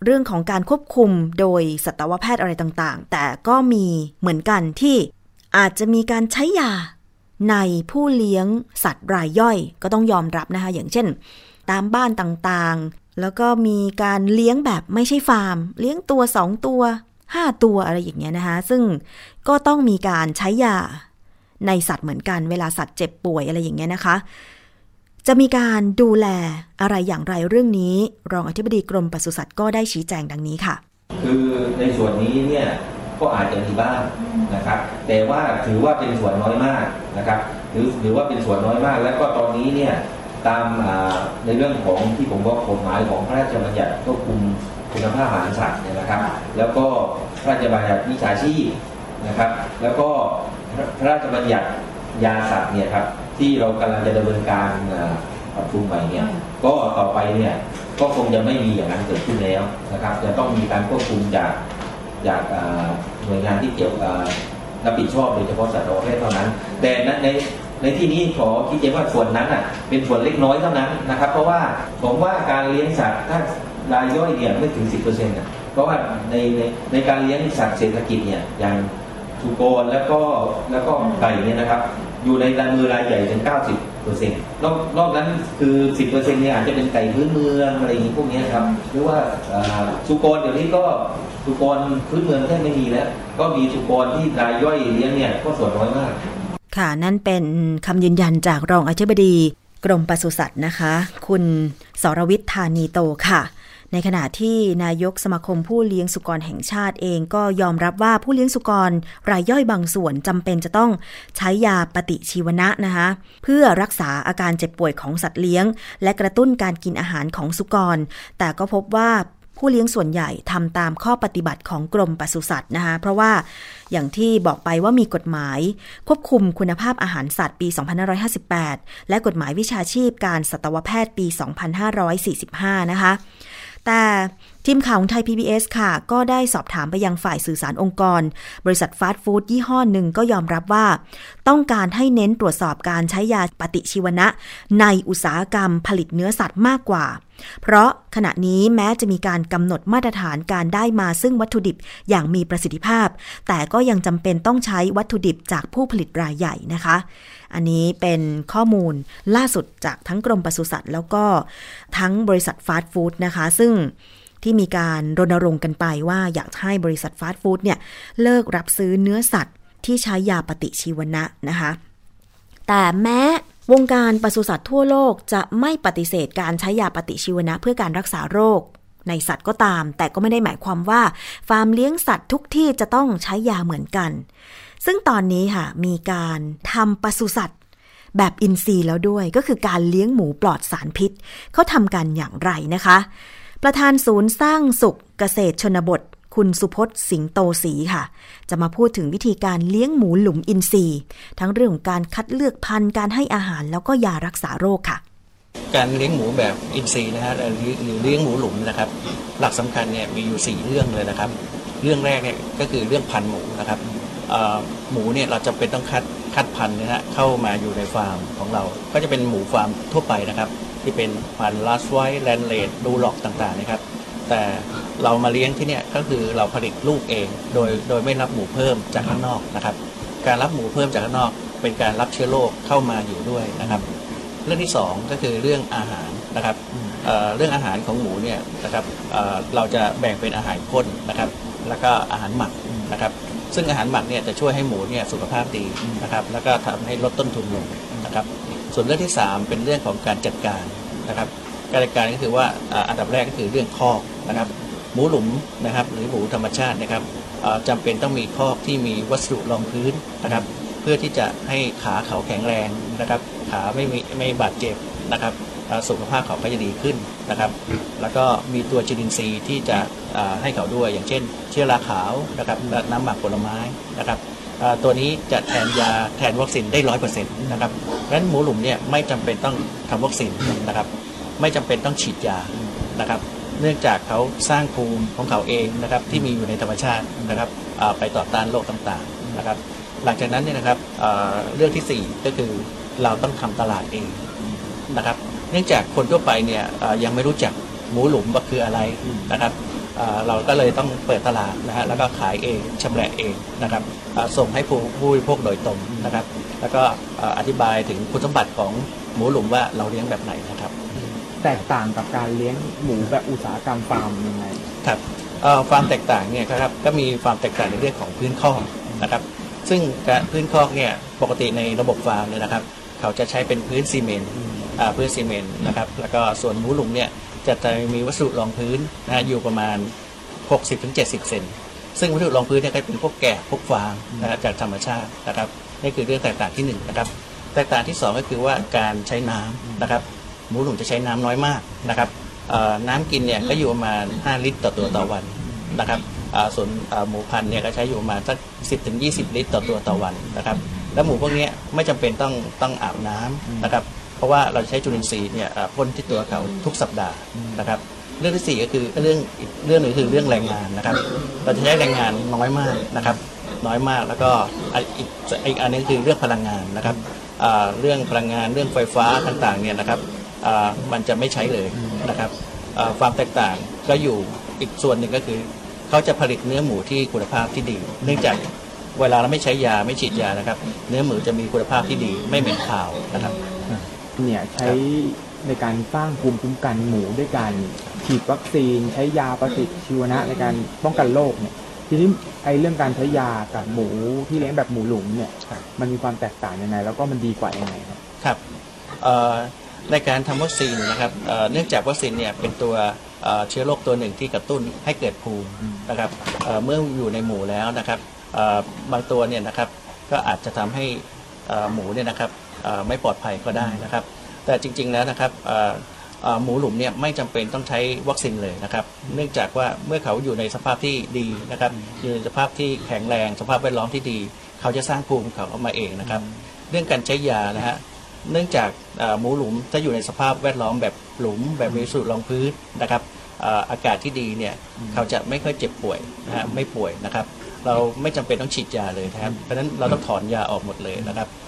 เรื่องของการควบคุมโดยสัตวแพทย์อะไรต่างๆ แต่ก็มีเหมือนกันที่อาจจะมีการใช้ยา ในผู้เลี้ยงสัตว์รายย่อยก็ต้องยอมรับนะคะ อย่างเช่น ตามบ้านต่างๆ แล้วก็มีการเลี้ยงแบบไม่ใช่ฟาร์ม เลี้ยงตัวสองตัว 5 ตัวอะไรอย่างเงี้ยนะคะ ซึ่งก็ต้องมีการใช้ยาในสัตว์เหมือนกันเวลาสัตว์เจ็บป่วยอะไรอย่างเงี้ยนะคะ จะมีการดูแลอะไรอย่างไรเรื่องนี้ รองอธิบดีกรมปศุสัตว์ก็ได้ชี้แจงดังนี้ค่ะ คือในส่วนนี้เนี่ย ก็อาจจะมีบ้างนะครับ แต่ว่าถือว่าเป็นส่วนน้อยมากนะครับหรือหรือว่าเป็นส่วนน้อยมาก แล้วก็ตอนนี้เนี่ยตามอ่าในเรื่องของที่ผมบอกกฎหมายของพระราชบัญญัติควบคุมคุณภาพอาหารสัตว์เนี่ยนะครับ แล้วก็พระราชบัญญัติวิชาชีพนะครับ แล้วก็พระราชบัญญัติยาสัตว์เนี่ยครับที่เรากำลังจะดำเนินการอ่าปรับปรุงใหม่เนี่ยก็ต่อไปเนี่ยก็คงจะไม่มีอย่างนั้นเกิดขึ้นแล้วนะครับ จะต้องมีการควบคุมจาก จากอ่าหน่วยงานที่เกี่ยวกับรับผิดชอบโดยเฉพาะสัตวแพทย์เท่านั้น แต่ในในในที่นี้ขอคิดเจนว่าส่วนนั้นอะเป็นส่วนเล็กน้อยเท่านั้นนะครับ เพราะว่าผมว่าการเลี้ยงสัตว์ถ้ารายย่อยเนี่ยไม่ถึง 10%นะเพราะว่าในในในการเลี้ยงสัตว์เศรษฐกิจเนี่ยอย่างสุกรแล้วก็แล้วก็ไก่เนี่ยนะครับ อยู่ในรายมือรายใหญ่ถึง 90%นอกน รอบนั้นคือสิบเปอร์เซ็นต์เนี่ยอาจจะเป็นไก่พื้นเมืองอะไรอย่างนี้พวกนี้ครับ หรือว่าอ่าสุกรเดี๋ยวนี้ก็สุกรพื้นเมืองแทบไม่มีแล้ว ก็มีสุกรที่รายย่อยเลี้ยงเนี่ยก็ส่วนน้อยมาก ค่ะนั่นเป็นคำยืนยันจากรองอธิบดีกรมปศุสัตว์นะคะ คุณสรวิทย์ธานีโตค่ะ ในขณะที่นายกสมาคมผู้เลี้ยงสุกรแห่งชาติเองก็ยอมรับว่าผู้เลี้ยงสุกรรายย่อยบางส่วนจำเป็นจะต้องใช้ยาปฏิชีวนะนะคะเพื่อรักษาอาการเจ็บป่วยของสัตว์เลี้ยง และกระตุ้นการกินอาหารของสุกร แต่ก็พบว่าผู้เลี้ยงส่วนใหญ่ทำตามข้อปฏิบัติของกรมปศุสัตว์นะคะเพราะว่าอย่างที่บอกไปว่ามีกฎหมาย ควบคุมคุณภาพอาหารสัตว์ปี 2558 และกฎหมายวิชาชีพการสัตวแพทย์ปี 2545 นะคะ แต่ทีมข่าวของไทย PBS ค่ะ ก็ได้สอบถามไปยังฝ่ายสื่อสารองค์กร บริษัทฟาสต์ฟู้ดยี่ห้อหนึ่งก็ยอมรับว่า ต้องการให้เน้นตรวจสอบการใช้ยาปฏิชีวนะ ในอุตสาหกรรมผลิตเนื้อสัตว์มากกว่า เพราะขณะนี้แม้จะมีการกำหนดมาตรฐานการได้มาซึ่งวัตถุดิบอย่างมีประสิทธิภาพ แต่ก็ยังจำเป็นต้องใช้วัตถุดิบจากผู้ผลิตรายใหญ่นะคะ อันนี้เป็นข้อมูลล่าสุดจากทั้งกรมปศุสัตว์แล้วก็ทั้งบริษัทฟาสต์ฟู้ดนะคะ ซึ่งที่มีการรณรงค์กันไปว่าอยากให้บริษัทฟาสต์ฟู้ดเนี่ยเลิกรับซื้อเนื้อสัตว์ที่ใช้ยาปฏิชีวนะนะคะ แต่แม้วงการปศุสัตว์ทั่วโลกจะไม่ปฏิเสธการใช้ยาปฏิชีวนะ เพื่อการรักษาโรค ในสัตว์ก็ตาม แต่ก็ไม่ได้หมายความว่า ฟาร์มเลี้ยงสัตว์ทุกที่จะต้องใช้ยาเหมือนกัน ซึ่งตอนนี้ค่ะมีการทำปศุสัตว์แบบอินทรีย์แล้วด้วย ก็คือการเลี้ยงหมูปลอดสารพิษ เขาทำกันอย่างไรนะคะ ประธานศูนย์สร้างสุขเกษตรชนบท คุณสุพจน์สิงโตศรีค่ะ จะมาพูดถึงวิธีการเลี้ยงหมูหลุมอินทรีย์ ทั้งเรื่องของการคัดเลือกพันธุ์การให้อาหารแล้วก็ยารักษาโรคค่ะ การเลี้ยงหมูแบบอินทรีย์นะฮะหรือหรือเลี้ยงหมูหลุมนะครับ หลักสำคัญเนี่ยมีอยู่ 4 เรื่องเลยนะครับ เรื่องแรกเนี่ยก็คือเรื่องพันธุ์หมูนะครับ หมูเนี่ยเราจะเป็นต้องคัดคัดพันธุ์นะฮะเข้ามาอยู่ในฟาร์มของเรา ก็จะเป็นหมูฟาร์มทั่วไปนะครับ ที่เป็นพันธุ์ Large White Landrace Duroc ต่างๆนะครับ แต่เรามาเลี้ยงที่เนี่ยก็คือเราผลิตลูกเอง โดยโดยไม่รับหมูเพิ่มจากข้างนอกนะครับ การรับหมูเพิ่มจากข้างนอก เป็นการรับเชื้อโรคเข้ามาอยู่ด้วยนะครับ เรื่องที่สองก็คือเรื่องอาหารนะครับเรื่องอาหารของหมูเนี่ยนะครับเราจะแบ่งเป็นอาหารข้นนะครับ แล้วก็อาหารหมักนะครับ ซึ่งอาหารหมักเนี่ยจะช่วยให้หมูเนี่ยสุขภาพดีนะครับ แล้วก็ทำให้ลดต้นทุนลงนะครับ ส่วนเรื่องที่สามเป็นเรื่องของการจัดการนะครับ การจัดการก็คือว่าอ่าอันดับแรกก็คือเรื่องคอกนะครับ หมูหลุมนะครับ หรือหมูธรรมชาตินะครับเอ่อจำเป็นต้องมีคอกที่มีวัสดุรองพื้นนะครับ เพื่อที่จะให้ขาเขาแข็งแรงนะครับ ขาไม่มีไม่บาดเจ็บนะครับเอ่อ สุขภาพเขาก็จะดีขึ้นนะครับ แล้วก็มีตัวจุลินทรีย์ที่จะให้เขาด้วย อย่างเช่น เชื้อราขาวนะครับน้ำหมักผลไม้นะครับตัวนี้จะแทนยาแทนวัคซีนได้ร้อยเปอร์เซ็นต์นะครับเพราะฉะนั้นหมูหลุมเนี่ยไม่จำเป็นต้องทำวัคซีนนะครับ ไม่จำเป็นต้องฉีดยานะครับ เนื่องจากเขาสร้างภูมิของเขาเองนะครับที่มีอยู่ในธรรมชาตินะครับไปต่อต้านโรคต่างๆนะครับ หลังจากนั้นเนี่ยนะครับเอ่อเรื่องที่สี่ก็คือเราต้องทำตลาดเองนะครับ เนื่องจากคนทั่วไปเนี่ยเอ่อยังไม่รู้จักหมูหลุมว่าคืออะไรนะครับเอ่อเราก็เลยต้องเปิดตลาดนะฮะแล้วก็ขายเองชำแหละเองนะครับเอ่อส่งให้ผู้ผู้บริโภคโดยตรงนะครับ แล้วก็เอ่ออธิบายถึงคุณสมบัติของหมูหลุมว่าเราเลี้ยงแบบไหนนะครับ แตกต่างกับการเลี้ยงหมูแบบอุตสาหกรรมฟาร์มยังไงครับเอ่อความแตกต่างเนี่ยครับก็มีความแตกต่างในเรื่องของพื้นคอกนะครับ ซึ่งการพื้นคอกเนี่ยปกติในระบบฟาร์มเนี่ยนะครับ เขาจะใช้เป็นพื้นซีเมนต์อ่า พื้นซีเมนต์นะครับแล้วก็ส่วนหมูหลุมเนี่ยจะจะมีวัสดุรองพื้นนะฮะอยู่ประมาณ 60-70 เซนซึ่งวัสดุรองพื้นเนี่ยก็เป็นพวกแกะพวกฟางนะจากธรรมชาตินะครับนี่คือเรื่องแตกต่างที่หนึ่งนะครับแตกต่างที่สองก็คือว่าการใช้น้ำนะครับหมูหลุมจะใช้น้ำน้อยมากนะครับน้ำกินเนี่ยก็อยู่ประมาณ 5 ลิตรต่อตัวต่อวันนะครับส่วนหมูพันธุ์เนี่ยก็ใช้อยู่ประมาณสัก10ถึง20 ลิตรต่อตัวต่อวันนะครับ แล้วหมูพวกนี้ไม่จำเป็นต้องต้องอาบน้ำนะครับ เพราะว่าเราใช้จุลินทรีย์เนี่ยพ่นที่ตัวเขาทุกสัปดาห์นะครับเรื่องที่สี่ก็คือเรื่องอีกเรื่องหนึ่งคือเรื่องแรงงานนะครับ เราจะใช้แรงงานน้อยมากนะครับ น้อยมากแล้วก็อีกอีกอันหนึงคือเรื่องพลังงานนะครับเรื่องพลังงานเรื่องไฟฟ้าต่างๆเนี่ยนะครับมันจะไม่ใช้เลยนะครับความแตกต่างก็อยู่อีกส่วนหนึ่งก็คือเขาจะผลิตเนื้อหมูที่คุณภาพที่ดี เนื่องจากเวลาเราไม่ใช้ยาไม่ฉีดยานะครับ เนื้อหมูจะมีคุณภาพที่ดีไม่เหม็นคาวนะครับ เนี่ยใช้ในการสร้างภูมิคุ้มกันหมูด้วยการฉีดวัคซีน ใช้ยาปฏิชีวนะในการป้องกันโรคเนี่ยทีนี้ไอ้เรื่องการใช้ยากับหมูที่เลี้ยงแบบหมูหลุมเนี่ยครับมันมีความแตกต่างยังไง แล้วก็มันดีกว่ายังไงครับครับเอ่อในการทำวัคซีนนะครับเอ่อเนื่องจากวัคซีนเนี่ยเป็นตัวเอ่อเชื้อโรคตัวหนึ่งที่กระตุ้นให้เกิดภูมินะครับเอ่อเมื่ออยู่ในหมูแล้วนะครับเอ่อบางตัวเนี่ยนะครับก็อาจจะทำให้เอ่อหมูเนี่ยนะครับเอ่อ ไม่ปลอดภัยก็ได้นะครับ แต่จริง ๆแล้วนะครับเอ่อเอ่อหมูหลุมเนี่ยไม่จำเป็นต้องใช้วัคซีนเลยนะครับ เนื่องจากว่าเมื่อเขาอยู่ในสภาพที่ดีนะครับ อยู่ในสภาพที่แข็งแรง สภาพแวดล้อมที่ดี เขาจะสร้างภูมิเขาออกมาเองนะครับ เรื่องการใช้ยานะฮะเนื่องจากเอ่อหมูหลุมจะอยู่ในสภาพแวดล้อมแบบหลุม แบบมีสูตรรองพื้นนะครับเอ่ออากาศที่ดีเนี่ยเขาจะไม่ค่อยเจ็บป่วยนะฮะไม่ป่วยนะครับ เราไม่จำเป็นต้องฉีดยาเลยนะครับเพราะฉะนั้นเราต้องถอนยาออกหมดเลยนะครับเอ่อ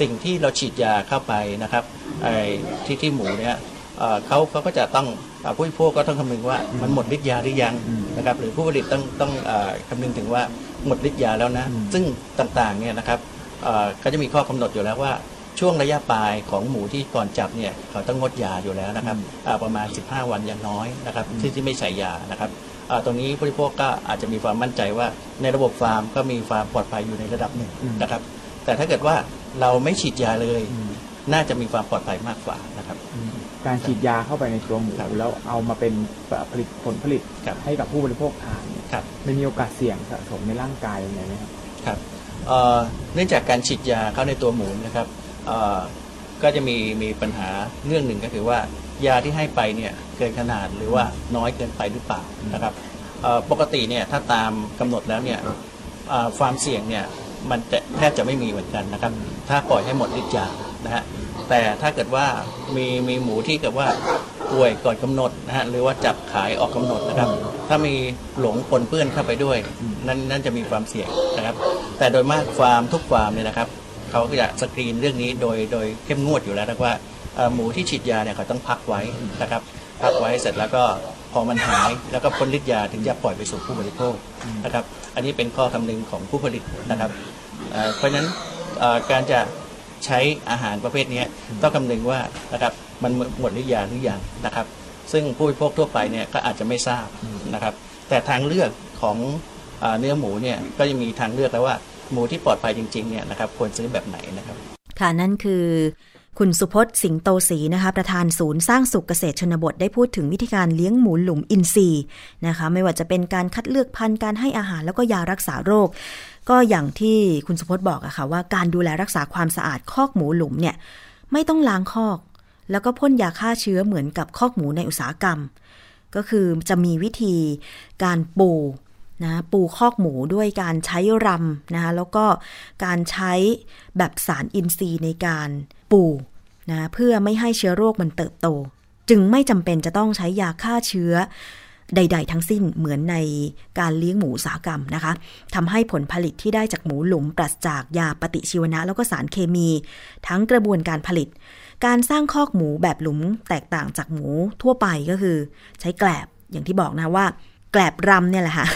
สิ่งที่เราฉีดยาเข้าไปนะครับไอ้ที่ที่หมูเนี่ยเอ่อเขาเขาก็จะต้องเอ่อผู้บริโภคก็ต้องคำนึงว่ามันหมดฤทธิ์ยาหรือยังนะครับหรือผู้ผลิตต้องต้องเอ่อคำนึงถึงว่าหมดฤทธิ์ยาแล้วนะ ซึ่งต่างๆเนี่ยนะครับเอ่อก็จะมีข้อกำหนดอยู่แล้วว่าช่วงระยะปลายของหมูที่ก่อนจับเนี่ยเขาต้องงดยาอยู่แล้วนะครับอ่าประมาณ 15 วันอย่างน้อยนะครับที่ที่ไม่ใส่ยานะครับอ่าตรงนี้ผู้บริโภคก็อาจจะมีความมั่นใจว่าในระบบฟาร์มก็มีความปลอดภัยอยู่ในระดับหนึ่งนะครับแต่ถ้าเกิดว่า เราไม่ฉีดยาเลย น่าจะมีความปลอดภัยมากกว่านะครับ การฉีดยาเข้าไปในตัวหมูครับแล้วเอามาเป็นผลิตผลผลิตครับให้กับผู้บริโภคทานเนี่ยครับมันมีโอกาสเสี่ยงสะสมในร่างกายยังไงไหมครับ ครับเอ่อเนื่องจากการฉีดยาเข้าในตัวหมูนะครับเอ่อก็จะมีมีปัญหาเรื่องหนึ่งก็คือว่ายาที่ให้ไปเนี่ยเกินขนาดหรือว่าน้อยเกินไปหรือเปล่านะครับเอ่อปกติเนี่ยถ้าตามกำหนดแล้วเนี่ยเอ่อความเสี่ยงเนี่ยมันจะแทบจะไม่มีเหมือนกันนะครับ ถ้าปล่อยให้หมดฤทธิ์ยานะฮะแต่ถ้าเกิดว่ามีมีหมูที่เกิดว่าป่วยก่อนกำหนดนะฮะหรือว่าจับขายก่อนกำหนดนะครับ ถ้ามีหลงปนเปื้อนเข้าไปด้วย นั่นนั่นจะมีความเสี่ยงนะครับ แต่โดยมากฟาร์มทุกฟาร์มเนี่ยนะครับเขาก็จะสกรีนเรื่องนี้โดยโดยเข้มงวดอยู่แล้วนะว่าหมูที่ฉีดยาเนี่ยเขาต้องพักไว้นะครับ พักไว้เสร็จแล้วก็พอมันหายแล้วก็พ้นฤทธิ์ยาถึงจะปล่อยไปสู่ผู้บริโภคนะครับ อันนี้เป็นข้อคำนึงของผู้ผลิตนะครับเพราะฉะนั้น การจะใช้อาหารประเภทเนี้ยต้องคำนึงว่านะครับมันหมดหรือยังหรือยังนะครับ ซึ่งผู้บริโภคทั่วไปเนี่ยก็อาจจะไม่ทราบนะครับ แต่ทางเลือกของเอ่อเนื้อหมูเนี่ยก็จะมีทางเลือกแล้วว่าหมูที่ปลอดภัยจริงๆเนี่ยนะครับควรซื้อแบบไหนนะครับค่ะนั่นคือคุณสุพจน์สิงโตศรีนะคะประธานศูนย์สร้างสุขเกษตรชนบทได้พูดถึงวิธีการเลี้ยงหมูหลุมอินทรีย์นะคะ ไม่ว่าจะเป็นการคัดเลือกพันธุ์การให้อาหารแล้วก็ยารักษาโรค ก็อย่างที่คุณสุพจน์บอกอะค่ะว่าการดูแลรักษาความสะอาดคอกหมูหลุมเนี่ยไม่ต้องล้างคอก แล้วก็พ่นยาฆ่าเชื้อเหมือนกับคอกหมูในอุตสาหกรรม ก็คือจะมีวิธีการปูนะปูคอกหมูด้วยการใช้รำนะคะแล้วก็การใช้แบบสารอินทรีย์ในการปูนะเพื่อไม่ให้เชื้อโรคมันเติบโต จึงไม่จำเป็นจะต้องใช้ยาฆ่าเชื้อ ใด ๆ ทั้งสิ้นเหมือนในการเลี้ยงหมูอุตสาหกรรมนะคะทำให้ผลผลิตที่ได้จากหมูหลุมปราศจากยาปฏิชีวนะ แล้วก็สารเคมี ทั้งกระบวนการผลิต การสร้างคอกหมูแบบหลุมแตกต่างจากหมูทั่วไปก็คือ ใช้แกลบอย่างที่บอกนะว่าแกลบรำเนี่ยแหละค่ะ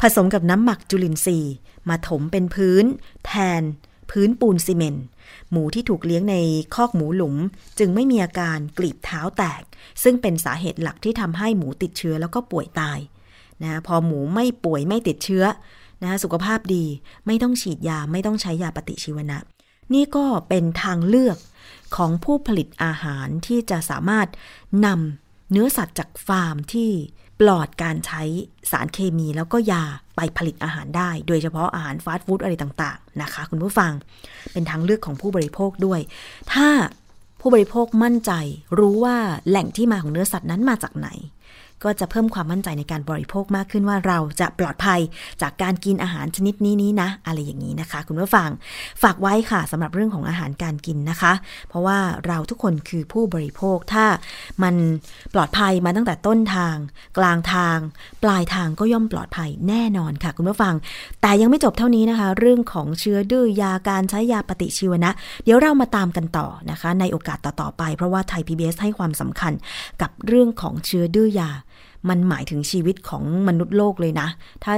ผสมกับน้ำหมักจุลินทรีย์ มาถมเป็นพื้น แทน พื้นปูนซีเมนต์ หมูที่ถูกเลี้ยงในคอกหมูหลุม จึงไม่มีอาการกลีบเท้าแตก ซึ่งเป็นสาเหตุหลักที่ทำให้หมูติดเชื้อแล้วก็ป่วยตายนะพอหมูไม่ป่วยไม่ติดเชื้อนะสุขภาพดีไม่ต้องฉีดยาไม่ต้องใช้ยาปฏิชีวนะ นี่ก็เป็นทางเลือกของผู้ผลิตอาหารที่จะสามารถนำเนื้อสัตว์จากฟาร์มที่ปลอดการใช้สารเคมีแล้วก็ยา ไปผลิตอาหารได้ โดยเฉพาะอาหารฟาสต์ฟู้ดอะไรต่างๆนะคะ คุณผู้ฟังเป็นทางเลือกของผู้บริโภคด้วย ถ้าผู้บริโภคมั่นใจรู้ว่าแหล่งที่มาของเนื้อสัตว์นั้นมาจากไหน ก็จะเพิ่มความมั่นใจในการบริโภคมากขึ้นว่าเราจะปลอดภัยจากการกินอาหารชนิดนี้นี้นะ อะไรอย่างนี้นะคะ คุณผู้ฟังฝากไว้ค่ะสำหรับเรื่องของอาหารการกินนะคะ เพราะว่าเราทุกคนคือผู้บริโภคถ้ามันปลอดภัยมาตั้งแต่ต้นทาง กลางทาง ปลายทางก็ย่อมปลอดภัยแน่นอนค่ะ คุณผู้ฟัง แต่ยังไม่จบเท่านี้นะคะ เรื่องของเชื้อดื้อยาการใช้ยาปฏิชีวนะ เดี๋ยวเรามาตามกันต่อนะคะ ในโอกาสต่อๆไป เพราะว่าไทย PBS ให้ความสำคัญกับเรื่องของเชื้อดื้อยา มันหมายถึงชีวิตของมนุษย์โลกเลยนะ ถ้า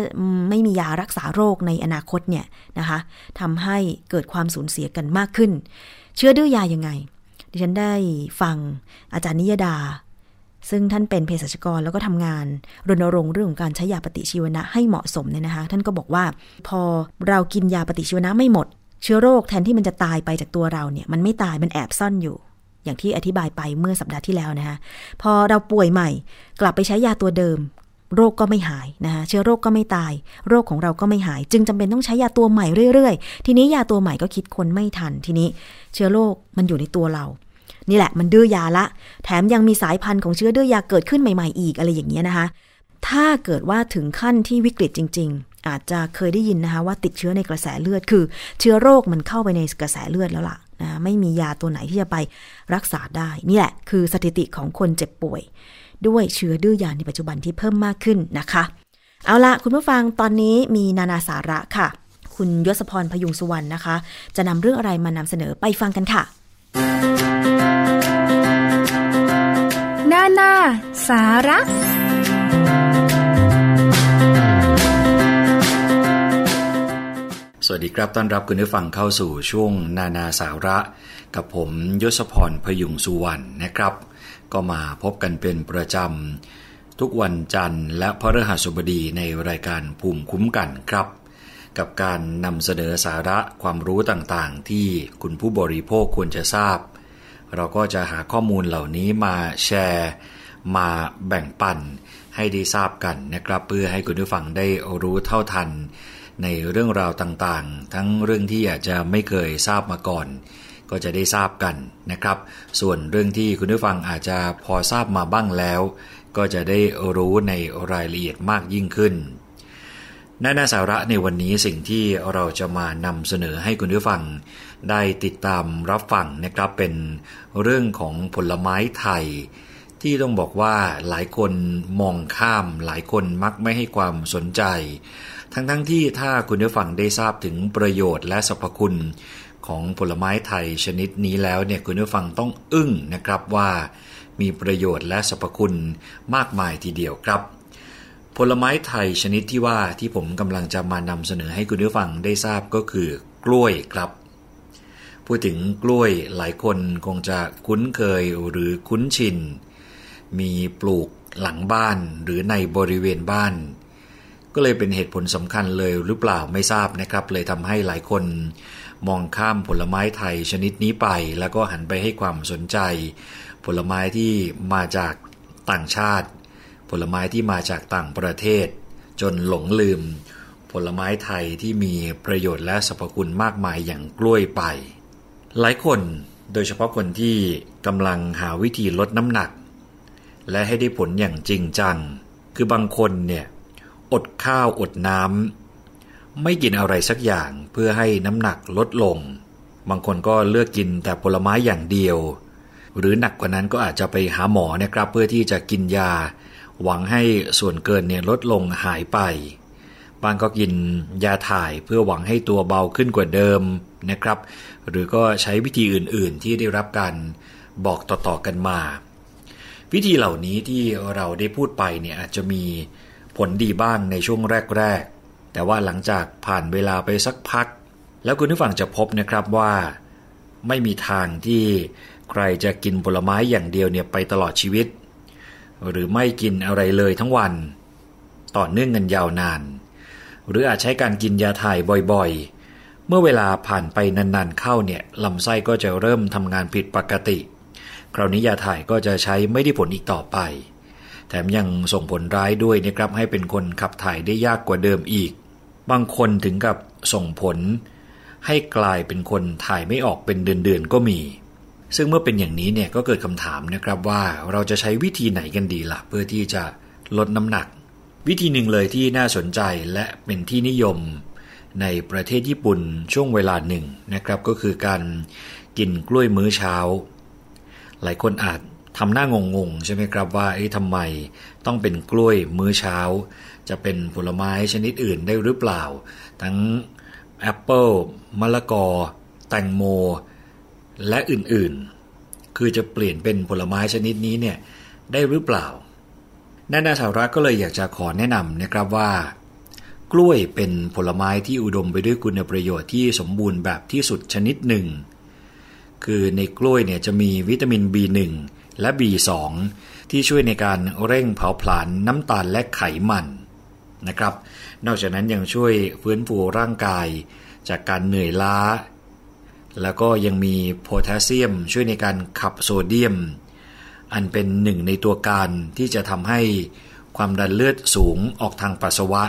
ไม่มียารักษาโรคในอนาคตเนี่ยนะคะทำให้เกิดความสูญเสียกันมากขึ้น เชื้อดื้อยายังไง ดิฉันได้ฟังอาจารย์นิยดา ซึ่งท่านเป็นเภสัชกรแล้วก็ทำงานรณรงค์เรื่องของการใช้ยาปฏิชีวนะให้เหมาะสมเนี่ยนะคะ ท่านก็บอกว่าพอเรากินยาปฏิชีวนะไม่หมด เชื้อโรคแทนที่มันจะตายไปจากตัวเราเนี่ยมันไม่ตายมันแอบซ่อนอยู่ อย่างที่อธิบายไปเมื่อสัปดาห์ที่แล้วนะคะพอเราป่วยใหม่ กลับไปใช้ยาตัวเดิม โรคก็ไม่หายนะคะเชื้อโรคก็ไม่ตาย โรคของเราก็ไม่หาย จึงจำเป็นต้องใช้ยาตัวใหม่เรื่อยๆ ทีนี้ยาตัวใหม่ก็คิดคนไม่ทันทีนี้ เชื้อโรคมันอยู่ในตัวเรานี่แหละมันดื้อยาละ แถมยังมีสายพันธุ์ของเชื้อดื้อยาเกิดขึ้นใหม่ๆอีกอะไรอย่างเงี้ยนะคะ ถ้าเกิดว่าถึงขั้นที่วิกฤตจริง ๆ อาจจะเคยได้ยินนะคะว่าติดเชื้อในกระแสเลือด คือ เชื้อโรคมันเข้าไปในกระแสเลือดแล้วล่ะ นะไม่มียาตัวไหนที่จะไปรักษาได้ นี่แหละ คือสถิติของคนเจ็บป่วย ด้วยเชื้อดื้อยาในปัจจุบันที่เพิ่มมากขึ้นนะคะ เอาละคุณผู้ฟังตอนนี้มีนานาสาระค่ะ คุณยศพรพยุงสุวรรณนะคะ จะนำเรื่องอะไรมานำเสนอไปฟังกันค่ะ นานาสาระ วัสดีครับต้อนรับคุณผู้ฟังเข้าสู่ช่วงนานาสาระ กับผมยศพรพยุงสุวรรณนะครับ ก็มาพบกันเป็นประจำ ทุกวันจันทร์และพฤหัสบดีในรายการภูมิคุ้มกันครับ กับการนำเสนอสาระความรู้ต่างๆ ที่คุณผู้บริโภคควรจะทราบ เราก็จะหาข้อมูลเหล่านี้มาแชร์ มาแบ่งปันให้ได้ทราบกันนะครับ เพื่อให้คุณผู้ฟังได้รู้เท่าทัน ในเรื่องราวต่างๆ ทั้งเรื่องที่อาจจะไม่เคยทราบมาก่อน ก็จะได้ทราบกันนะครับ ส่วนเรื่องที่คุณผู้ฟังอาจจะพอทราบมาบ้างแล้ว ก็จะได้รู้ในรายละเอียดมากยิ่งขึ้นนานาสาระในวันนี้สิ่งที่เราจะมานำเสนอให้คุณผู้ฟัง ได้ติดตามรับฟังนะครับเป็นเรื่องของผลไม้ไทย ที่ต้องบอกว่าหลายคนมองข้ามหลายคนมักไม่ให้ความสนใจ ทั้งๆทที่ถ้าคุณผู้ฟังได้ทราบถึงประโยชน์และสรรพคุณของผลไม้ไทยชนิดนี้แล้วเนี่ยคุณผู้ฟังต้องอึ้งนะครับว่ามีประโยชน์และสรรพคุณมากมายทีเดียวครับ ผลไม้ไทยชนิดที่ว่าที่ผมกำลังจะมานำเสนอให้คุณผู้ฟังได้ทราบก็คือกล้วยครับ พูดถึงกล้วยหลายคนคงจะคุ้นเคยหรือคุ้นชิน มีปลูกหลังบ้านหรือในบริเวณบ้าน ก็เลยเป็นเหตุผลสำคัญเลยหรือเปล่าไม่ทราบนะครับ เลยทำให้หลายคนมองข้ามผลไม้ไทยชนิดนี้ไป แล้วก็หันไปให้ความสนใจ ผลไม้ที่มาจากต่างชาติ ผลไม้ที่มาจากต่างประเทศ จนหลงลืม ผลไม้ไทยที่มีประโยชน์และสรรพคุณมากมายอย่างกล้วยไป หลายคนโดยเฉพาะคนที่กำลังหาวิธีลดน้ำหนัก และให้ได้ผลอย่างจริงจัง คือบางคนเนี่ย อดข้าวอดน้ำไม่กินอะไรสักอย่างเพื่อให้น้ำหนักลดลง บางคนก็เลือกกินแต่ผลไม้อย่างเดียว หรือหนักกว่านั้นก็อาจจะไปหาหมอนะครับเพื่อที่จะกินยา หวังให้ส่วนเกินเนี่ยลดลงหายไปบางก็กินยาถ่ายเพื่อหวังให้ตัวเบาขึ้นกว่าเดิมนะครับ หรือก็ใช้วิธีอื่นๆที่ได้รับการบอกต่อๆกันมา วิธีเหล่านี้ที่เราได้พูดไปเนี่ยอาจจะมี ผลดีบ้างในช่วงแรก ๆ แต่ว่าหลังจากผ่านเวลาไปสักพัก แล้วคุณผู้ฟังจะพบนะครับว่า ไม่มีทางที่ใครจะกินผลไม้อย่างเดียวเนี่ยไปตลอดชีวิต หรือไม่กินอะไรเลยทั้งวัน ต่อเนื่องกันยาวนาน หรืออาจใช้การกินยาถ่ายบ่อยๆ เมื่อเวลาผ่านไปนานๆเข้าเนี่ยลำไส้ก็จะเริ่มทำงานผิดปกติ คราวนี้ยาถ่ายก็จะใช้ไม่ได้ผลอีกต่อไป แถมยังส่งผลร้ายด้วยนะครับให้เป็นคนขับถ่ายได้ยากกว่าเดิมอีก บางคนถึงกับส่งผล ให้กลายเป็นคนถ่ายไม่ออกเป็นเดือนๆก็มี ซึ่งเมื่อเป็นอย่างนี้เนี่ยก็เกิดคำถามนะครับว่าเราจะใช้วิธีไหนกันดีละ่ะ เพื่อที่จะลดน้ำหนัก วิธีหนึ่งเลยที่น่าสนใจและเป็นที่นิยมในประเทศญี่ปุ่นช่วงเวลาหนึ่งนะครับก็คือการกินกล้วยมื้อเช้า หลายคนอาจ ทำหน้างงๆใช่ไหมครับว่าเอ๊ะทำไมต้องเป็นกล้วยมื้อเช้า จะเป็นผลไม้ชนิดอื่นได้หรือเปล่า ทั้งแอปเปิลมะละกอ แตงโม และอื่นๆ คือจะเปลี่ยนเป็นผลไม้ชนิดนี้เนี่ยได้หรือเปล่านานาสาระก็เลยอยากจะขอแนะนำนะครับว่า กล้วยเป็นผลไม้ที่อุดมไปด้วยคุณประโยชน์ที่สมบูรณ์แบบที่สุดชนิดหนึ่ง คือในกล้วยเนี่ยจะมีวิตามิน B1 และ B2 ที่ช่วยในการเร่งเผาผลาญน้ำตาลและไขมันนะครับ นอกจากนั้นยังช่วยฟื้นฟูร่างกายจากการเหนื่อยล้า แล้วก็ยังมีโพแทสเซียมช่วยในการขับโซเดียม อันเป็นหนึ่งในตัวการที่จะทำให้ความดันเลือดสูงออกทางปัสสาวะ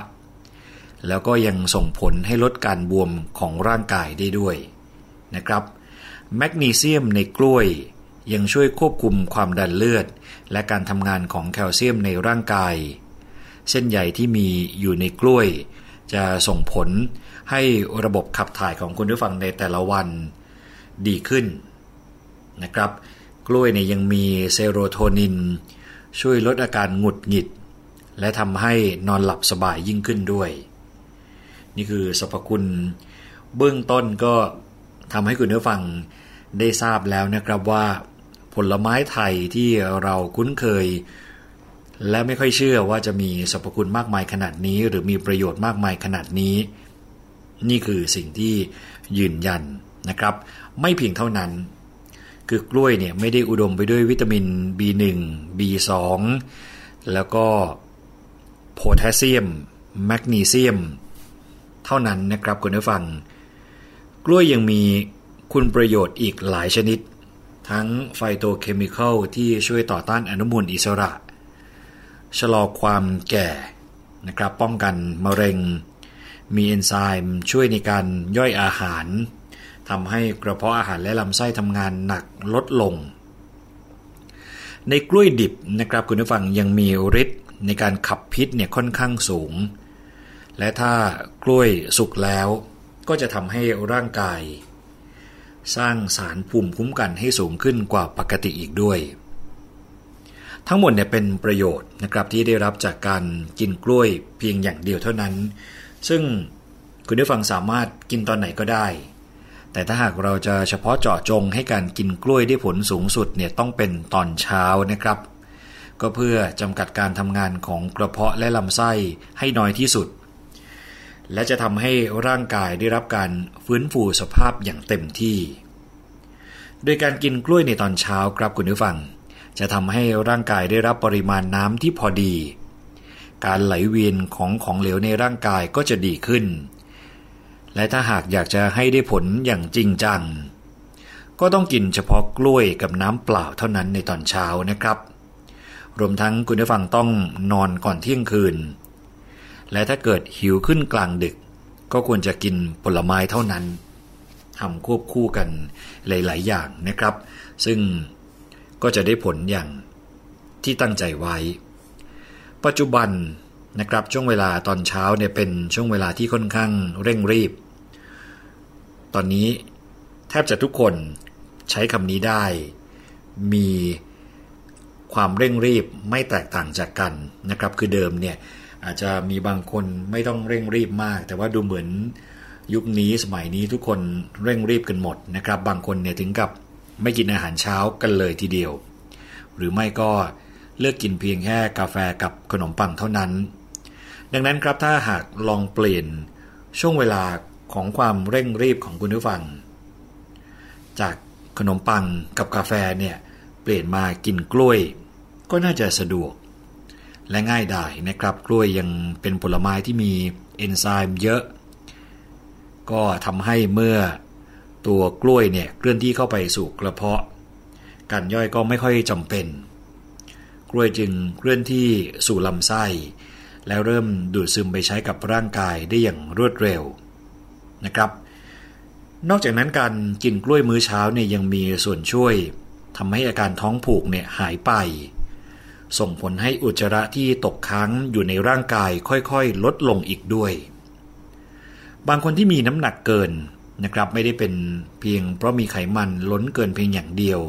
แล้วก็ยังส่งผลให้ลดการบวมของร่างกายได้ด้วยนะครับ แมกนีเซียมในกล้วย ยังช่วยควบคุมความดันเลือด และการทำงานของแคลเซียมในร่างกาย เส้นใยที่มีอยู่ในกล้วย จะส่งผลให้ระบบขับถ่ายของคุณผู้ฟังในแต่ละวันดีขึ้นนะครับ กล้วยเนี่ยยังมีเซโรโทนิน ช่วยลดอาการหงุดหงิด และทำให้นอนหลับสบายยิ่งขึ้นด้วย นี่คือสรรพคุณเบื้องต้นก็ทำให้คุณผู้ฟังได้ทราบแล้วนะครับว่า ผลไม้ไทยที่เราคุ้นเคย และไม่ค่อยเชื่อว่าจะมีสรรพคุณมากมายขนาดนี้ หรือมีประโยชน์มากมายขนาดนี้ นี่คือสิ่งที่ยืนยันนะครับ ไม่เพียงเท่านั้น คือกล้วยเนี่ยไม่ได้อุดมไปด้วยวิตามิน B1 B2 แล้วก็โพแทสเซียมแมกนีเซียม เท่านั้นนะครับคุณผู้ฟัง กล้วยยังมีคุณประโยชน์อีกหลายชนิด ทั้ง phytochemical ที่ช่วยต่อต้านอนุมูลอิสระ ชะลอความแก่นะครับป้องกันมะเร็ง มีเอนไซม์ช่วยในการย่อยอาหารทำให้กระเพาะอาหารและลำไส้ทำงานหนักลดลง ในกล้วยดิบนะครับคุณผู้ฟังยังมีฤทธิ์ในการขับพิษเนี่ยค่อนข้างสูง และถ้ากล้วยสุกแล้วก็จะทำให้ร่างกาย สร้างสารภูมิคุ้มกันให้สูงขึ้นกว่าปกติอีกด้วย ทั้งหมดเนี่ยเป็นประโยชน์นะครับที่ได้รับจากการกินกล้วยเพียงอย่างเดียวเท่านั้น ซึ่งคุณผู้ฟังสามารถกินตอนไหนก็ได้ แต่ถ้าหากเราจะเฉพาะเจาะจงให้การกินกล้วยได้ผลสูงสุดเนี่ยต้องเป็นตอนเช้านะครับ ก็เพื่อจำกัดการทำงานของกระเพาะและลำไส้ให้น้อยที่สุด และจะทำให้ร่างกายได้รับการฟื้นฟูสภาพอย่างเต็มที่ โดยการกินกล้วยในตอนเช้าครับคุณผู้ฟัง จะทำให้ร่างกายได้รับปริมาณน้ำที่พอดี การไหลเวียนของของเหลวในร่างกายก็จะดีขึ้น และถ้าหากอยากจะให้ได้ผลอย่างจริงจัง ก็ต้องกินเฉพาะกล้วยกับน้ำเปล่าเท่านั้นในตอนเช้านะครับ รวมทั้งคุณผู้ฟังต้องนอนก่อนเที่ยงคืน และถ้าเกิดหิวขึ้นกลางดึก ก็ควรจะกินผลไม้เท่านั้นทำควบคู่กันหลาย ๆ อย่างนะครับ ซึ่งก็จะได้ผลอย่างที่ตั้งใจไว้ ปัจจุบันนะครับช่วงเวลาตอนเช้าเนี่ยเป็นช่วงเวลาที่ค่อนข้างเร่งรีบ ตอนนี้แทบจะทุกคนใช้คำนี้ได้ มีความเร่งรีบไม่แตกต่างจากกันนะครับ คือเดิมเนี่ย อาจจะมีบางคนไม่ต้องเร่งรีบมาก แต่ว่าดูเหมือนยุคนี้สมัยนี้ทุกคนเร่งรีบกันหมดนะครับ บางคนเนี่ยถึงกับไม่กินอาหารเช้ากันเลยทีเดียว หรือไม่ก็เลือกกินเพียงแค่กาแฟกับขนมปังเท่านั้น ดังนั้นครับถ้าหากลองเปลี่ยนช่วงเวลาของความเร่งรีบของคุณผู้ฟัง จากขนมปังกับกาแฟเนี่ยเปลี่ยนมากินกล้วย ก็น่าจะสะดวก และง่ายได้นะครับ กล้วยยังเป็นผลไม้ที่มีเอนไซม์เยอะ ก็ทำให้เมื่อตัวกล้วยเนี่ยเคลื่อนที่เข้าไปสู่กระเพาะ การย่อยก็ไม่ค่อยจำเป็น กล้วยจึงเคลื่อนที่สู่ลำไส้ แล้วเริ่มดูดซึมไปใช้กับร่างกายได้อย่างรวดเร็วนะครับ นอกจากนั้นการกินกล้วยมื้อเช้าเนี่ยยังมีส่วนช่วยทำให้อาการท้องผูกเนี่ยหายไป ส่งผลให้อุจจาระที่ตกค้างอยู่ในร่างกายค่อยๆ ลดลงอีกด้วย บางคนที่มีน้ำหนักเกินนะครับไม่ได้เป็นเพียงเพราะมีไขมันล้นเกินเพียงอย่างเดียว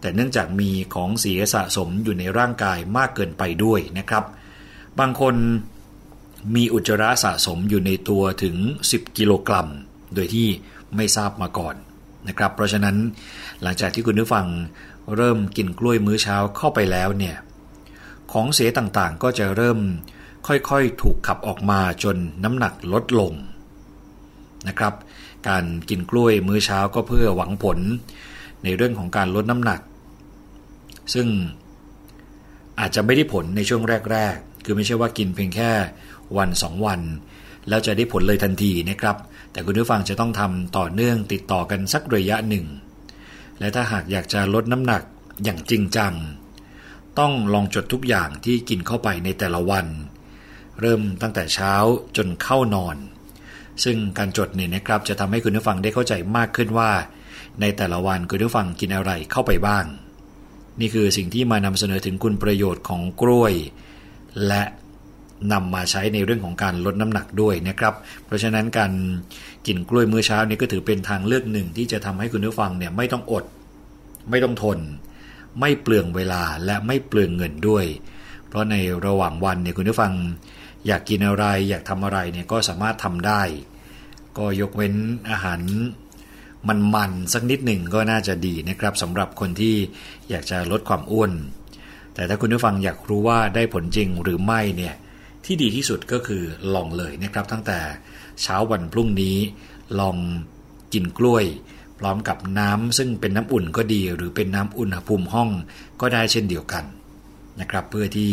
แต่เนื่องจากมีของเสียสะสมอยู่ในร่างกายมากเกินไปด้วยนะครับ บางคนมีอุจจาระสะสมอยู่ในตัวถึง 10 กิโลกรัม โดยที่ไม่ทราบมาก่อนนะครับ เพราะฉะนั้นหลังจากที่คุณผู้ฟัง เริ่มกินกล้วยมื้อเช้าเข้าไปแล้วเนี่ยของเสียต่างๆก็จะเริ่มค่อยๆ ถูกขับออกมาจนน้ำหนักลดลงนะครับ การกินกล้วยมื้อเช้าก็เพื่อหวังผลในเรื่องของการลดน้ำหนัก ซึ่งอาจจะไม่ได้ผลในช่วงแรก ๆ คือไม่ใช่ว่ากินเพียงแค่วันสองวัน แล้วจะได้ผลเลยทันทีนะครับ แต่คุณผู้ฟังจะต้องทำต่อเนื่องติดต่อกันสักระยะหนึ่ง และถ้าหากอยากจะลดน้ำหนักอย่างจริงจัง ต้องลองจดทุกอย่างที่กินเข้าไปในแต่ละวัน เริ่มตั้งแต่เช้าจนเข้านอน ซึ่งการจดเนี่ยนะครับจะทำให้คุณผู้ฟังได้เข้าใจมากขึ้นว่า ในแต่ละวันคุณผู้ฟังกินอะไรเข้าไปบ้าง นี่คือสิ่งที่มานำเสนอถึงคุณประโยชน์ของกล้วย และ นำมาใช้ในเรื่องของการลดน้ำหนักด้วยนะครับ เพราะฉะนั้นการกินกล้วยมื้อเช้านี้ก็ถือเป็นทางเลือกหนึ่งที่จะทำให้คุณผู้ฟังเนี่ยไม่ต้องอด ไม่ต้องทน ไม่เปลืองเวลาและไม่เปลืองเงินด้วย เพราะในระหว่างวันเนี่ยคุณผู้ฟัง อยากกินอะไรอยากทำอะไรเนี่ยก็สามารถทำได้ ก็ยกเว้นอาหารมันๆสักนิดหนึ่งก็น่าจะดีนะครับสำหรับคนที่อยากจะลดความอ้วน แต่ถ้าคุณผู้ฟังอยากรู้ว่าได้ผลจริงหรือไม่เนี่ย ที่ดีที่สุดก็คือลองเลยนะครับ ตั้งแต่เช้าวันพรุ่งนี้ลองกินกล้วย พร้อมกับน้ำซึ่งเป็นน้ำอุ่นก็ดี หรือเป็นน้ำอุณหภูมิห้องก็ได้เช่นเดียวกันนะครับเพื่อที่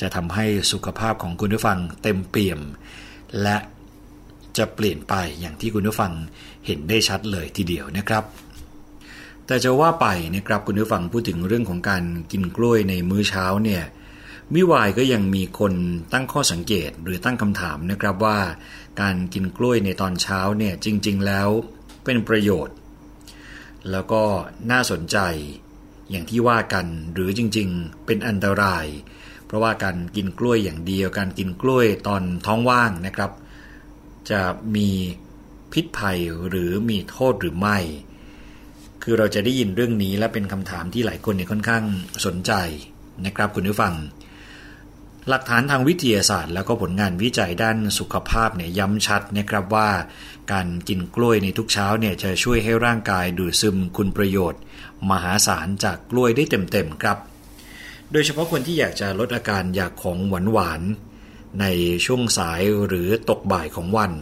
จะทำให้สุขภาพของคุณผู้ฟังเต็มเปี่ยม และจะเปลี่ยนไปอย่างที่คุณผู้ฟังเห็นได้ชัดเลยทีเดียวนะครับ แต่จะว่าไปนะครับคุณผู้ฟังพูดถึงเรื่องของการกินกล้วยในมื้อเช้าเนี่ย มิวายก็ยังมีคนตั้งข้อสังเกตหรือตั้งคำถามนะครับว่า การกินกล้วยในตอนเช้าเนี่ยจริง ๆ แล้วเป็นประโยชน์ แล้วก็น่าสนใจอย่างที่ว่ากันหรือจริง ๆ เป็นอันตราย เพราะว่าการกินกล้วยอย่างเดียว การกินกล้วยตอนท้องว่างนะครับ จะมีพิษภัยหรือมีโทษหรือไม่ คือเราจะได้ยินเรื่องนี้และเป็นคำถามที่หลายคนเนี่ยค่อนข้างสนใจนะครับคุณผู้ฟัง หลักฐานทางวิทยาศาสตร์ แล้วก็ผลงานวิจัยด้านสุขภาพเนี่ยย้ำชัดนะครับว่า การกินกล้วยในทุกเช้าเนี่ยจะช่วยให้ร่างกายดูดซึมคุณประโยชน์ มหาศาลจากกล้วยได้เต็มๆครับ โดยเฉพาะคนที่อยากจะลดอาการอยากของหวานๆในช่วงสายหรือตกบ่ายของวัน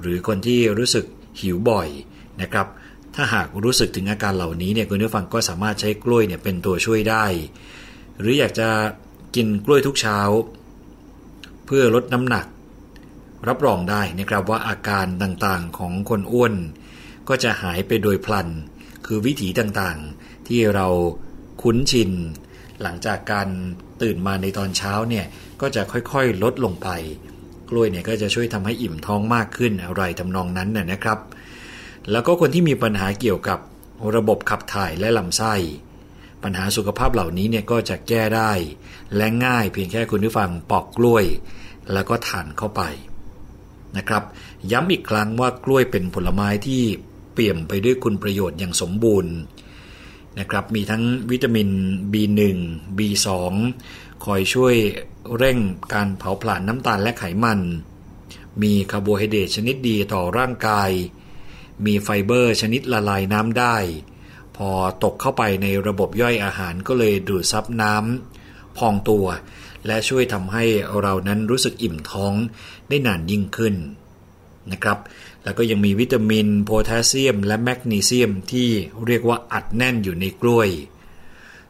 หรือคนที่รู้สึกหิวบ่อยนะครับ ถ้าหากรู้สึกถึงอาการเหล่านี้เนี่ยคุณผู้ฟังก็สามารถใช้กล้วยเนี่ยเป็นตัวช่วยได้ หรืออยากจะ กินกล้วยทุกเช้า เพื่อลดน้ำหนัก รับรองได้นะครับว่าอาการต่างๆของคนอ้วน ก็จะหายไปโดยพลัน คือวิถีต่างๆที่เราคุ้นชิน หลังจากการตื่นมาในตอนเช้าเนี่ยก็จะค่อยๆ ลดลงไป กล้วยเนี่ยก็จะช่วยทำให้อิ่มท้องมากขึ้นอะไรทำนองนั้นน่ยนะครับ แล้วก็คนที่มีปัญหาเกี่ยวกับระบบขับถ่ายและลำไส้ ปัญหาสุขภาพเหล่านี้เนี่ยก็จะแก้ได้ และง่ายเพียงแค่คุณผู้ฟังปอกกล้วย แล้วก็ทานเข้าไปนะครับ ย้ำอีกครั้งว่ากล้วยเป็นผลไม้ที่เปี่ยมไปด้วยคุณประโยชน์อย่างสมบูรณ์นะครับ มีทั้งวิตามิน B1 B2 คอยช่วยเร่งการเผาผลาญน้ำตาลและไขมัน มีคาร์โบไฮเดรตชนิดดีต่อร่างกาย มีไฟเบอร์ชนิดละลายน้ำได้ พอตกเข้าไปในระบบย่อยอาหารก็เลยดูดซับน้ำพองตัว และช่วยทำให้เรานั้นรู้สึกอิ่มท้องได้นานยิ่งขึ้นนะครับแล้วก็ยังมีวิตามินโพแทสเซียม และแมกนีเซียมที่เรียกว่าอัดแน่นอยู่ในกล้วย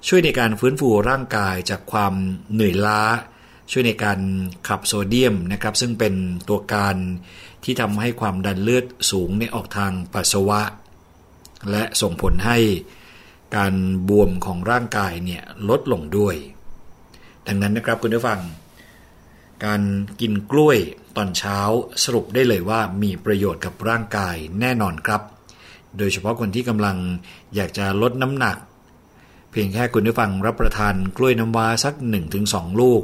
ช่วยในการฟื้นฟูร่างกายจากความเหนื่อยล้า ช่วยในการขับโซเดียมนะครับ ซึ่งเป็นตัวการที่ทำให้ความดันเลือดสูงในออกทางปัสสาวะ และส่งผลให้การบวมของร่างกายเนี่ยลดลงด้วย ดังนั้นนะครับคุณผู้ฟัง การกินกล้วยตอนเช้าสรุปได้เลยว่ามีประโยชน์กับร่างกายแน่นอนครับ โดยเฉพาะคนที่กำลังอยากจะลดน้ำหนัก เพียงแค่คุณผู้ฟังรับประทานกล้วยน้ำว้าสัก 1-2 ลูก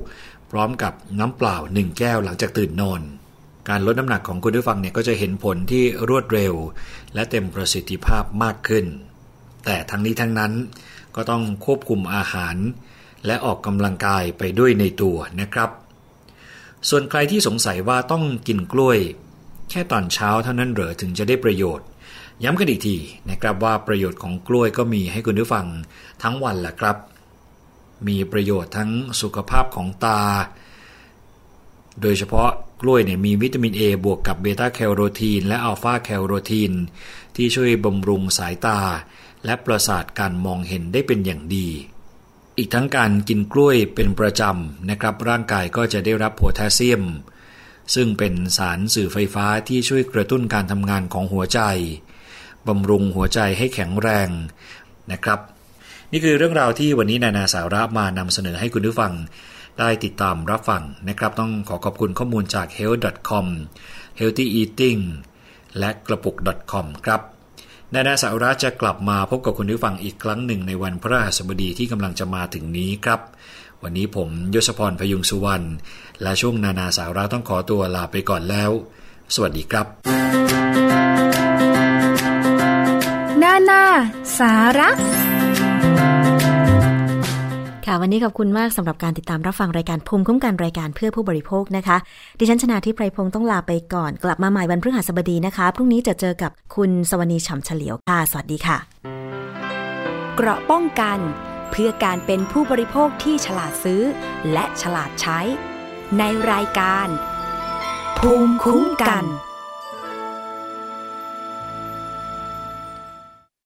พร้อมกับน้ำเปล่า 1 แก้วหลังจากตื่นนอน การลดน้ำหนักของคุณผู้ฟังเนี่ยก็จะเห็นผลที่รวดเร็ว และเต็มประสิทธิภาพมากขึ้น แต่ทั้งนี้ทั้งนั้นก็ต้องควบคุมอาหาร และออกกำลังกายไปด้วยในตัวนะครับ ส่วนใครที่สงสัยว่าต้องกินกล้วย แค่ตอนเช้าเท่านั้นเหรอถึงจะได้ประโยชน์ ย้ำกันอีกทีนะครับว่าประโยชน์ของกล้วยก็มีให้คุณผู้ฟังทั้งวันแหละครับ มีประโยชน์ทั้งสุขภาพของตา โดยเฉพาะกล้วยเนี่ยมีวิตามิน A บวกกับเบต้าแคโรทีนและอัลฟาแคโรทีนที่ช่วยบำรุงสายตา และประสาทการมองเห็นได้เป็นอย่างดี อีกทั้งการกินกล้วยเป็นประจำนะครับร่างกายก็จะได้รับโพแทสเซียม ซึ่งเป็นสารสื่อไฟฟ้าที่ช่วยกระตุ้นการทำงานของหัวใจบำรุงหัวใจให้แข็งแรงนะครับ นี่คือเรื่องราวที่วันนี้นานาสาระมานำเสนอให้คุณผู้ฟัง ได้ติดตามรับฟังนะครับ ต้องขอขอบคุณข้อมูลจาก health.com healthy eating และกระปุก .com ครับนานาสาระจะกลับมาพบกับคุณผู้ฟังอีกครั้งหนึ่งในวันพระราชบดีที่กำลังจะมาถึงนี้ครับ วันนี้ผมยศพรพยุงสุวรรณและช่วงนานาสาระต้องขอตัวลาไปก่อนแล้ว สวัสดีครับ นานาสาระ ค่ะ วันนี้ขอบคุณมากสำหรับการติดตามรับฟังรายการภูมิคุ้มกันรายการเพื่อผู้บริโภคนะคะ ดิฉันชนะทิพไพรพงศ์ต้องลาไปก่อน กลับมาใหม่วันพฤหัสบดีนะคะ พรุ่งนี้จะเจอกับคุณสวนีฉ่ำเฉลียวค่ะ สวัสดีค่ะ เกราะป้องกัน เพื่อการเป็นผู้บริโภคที่ฉลาดซื้อ และฉลาดใช้ ในรายการ ภูมิคุ้มกัน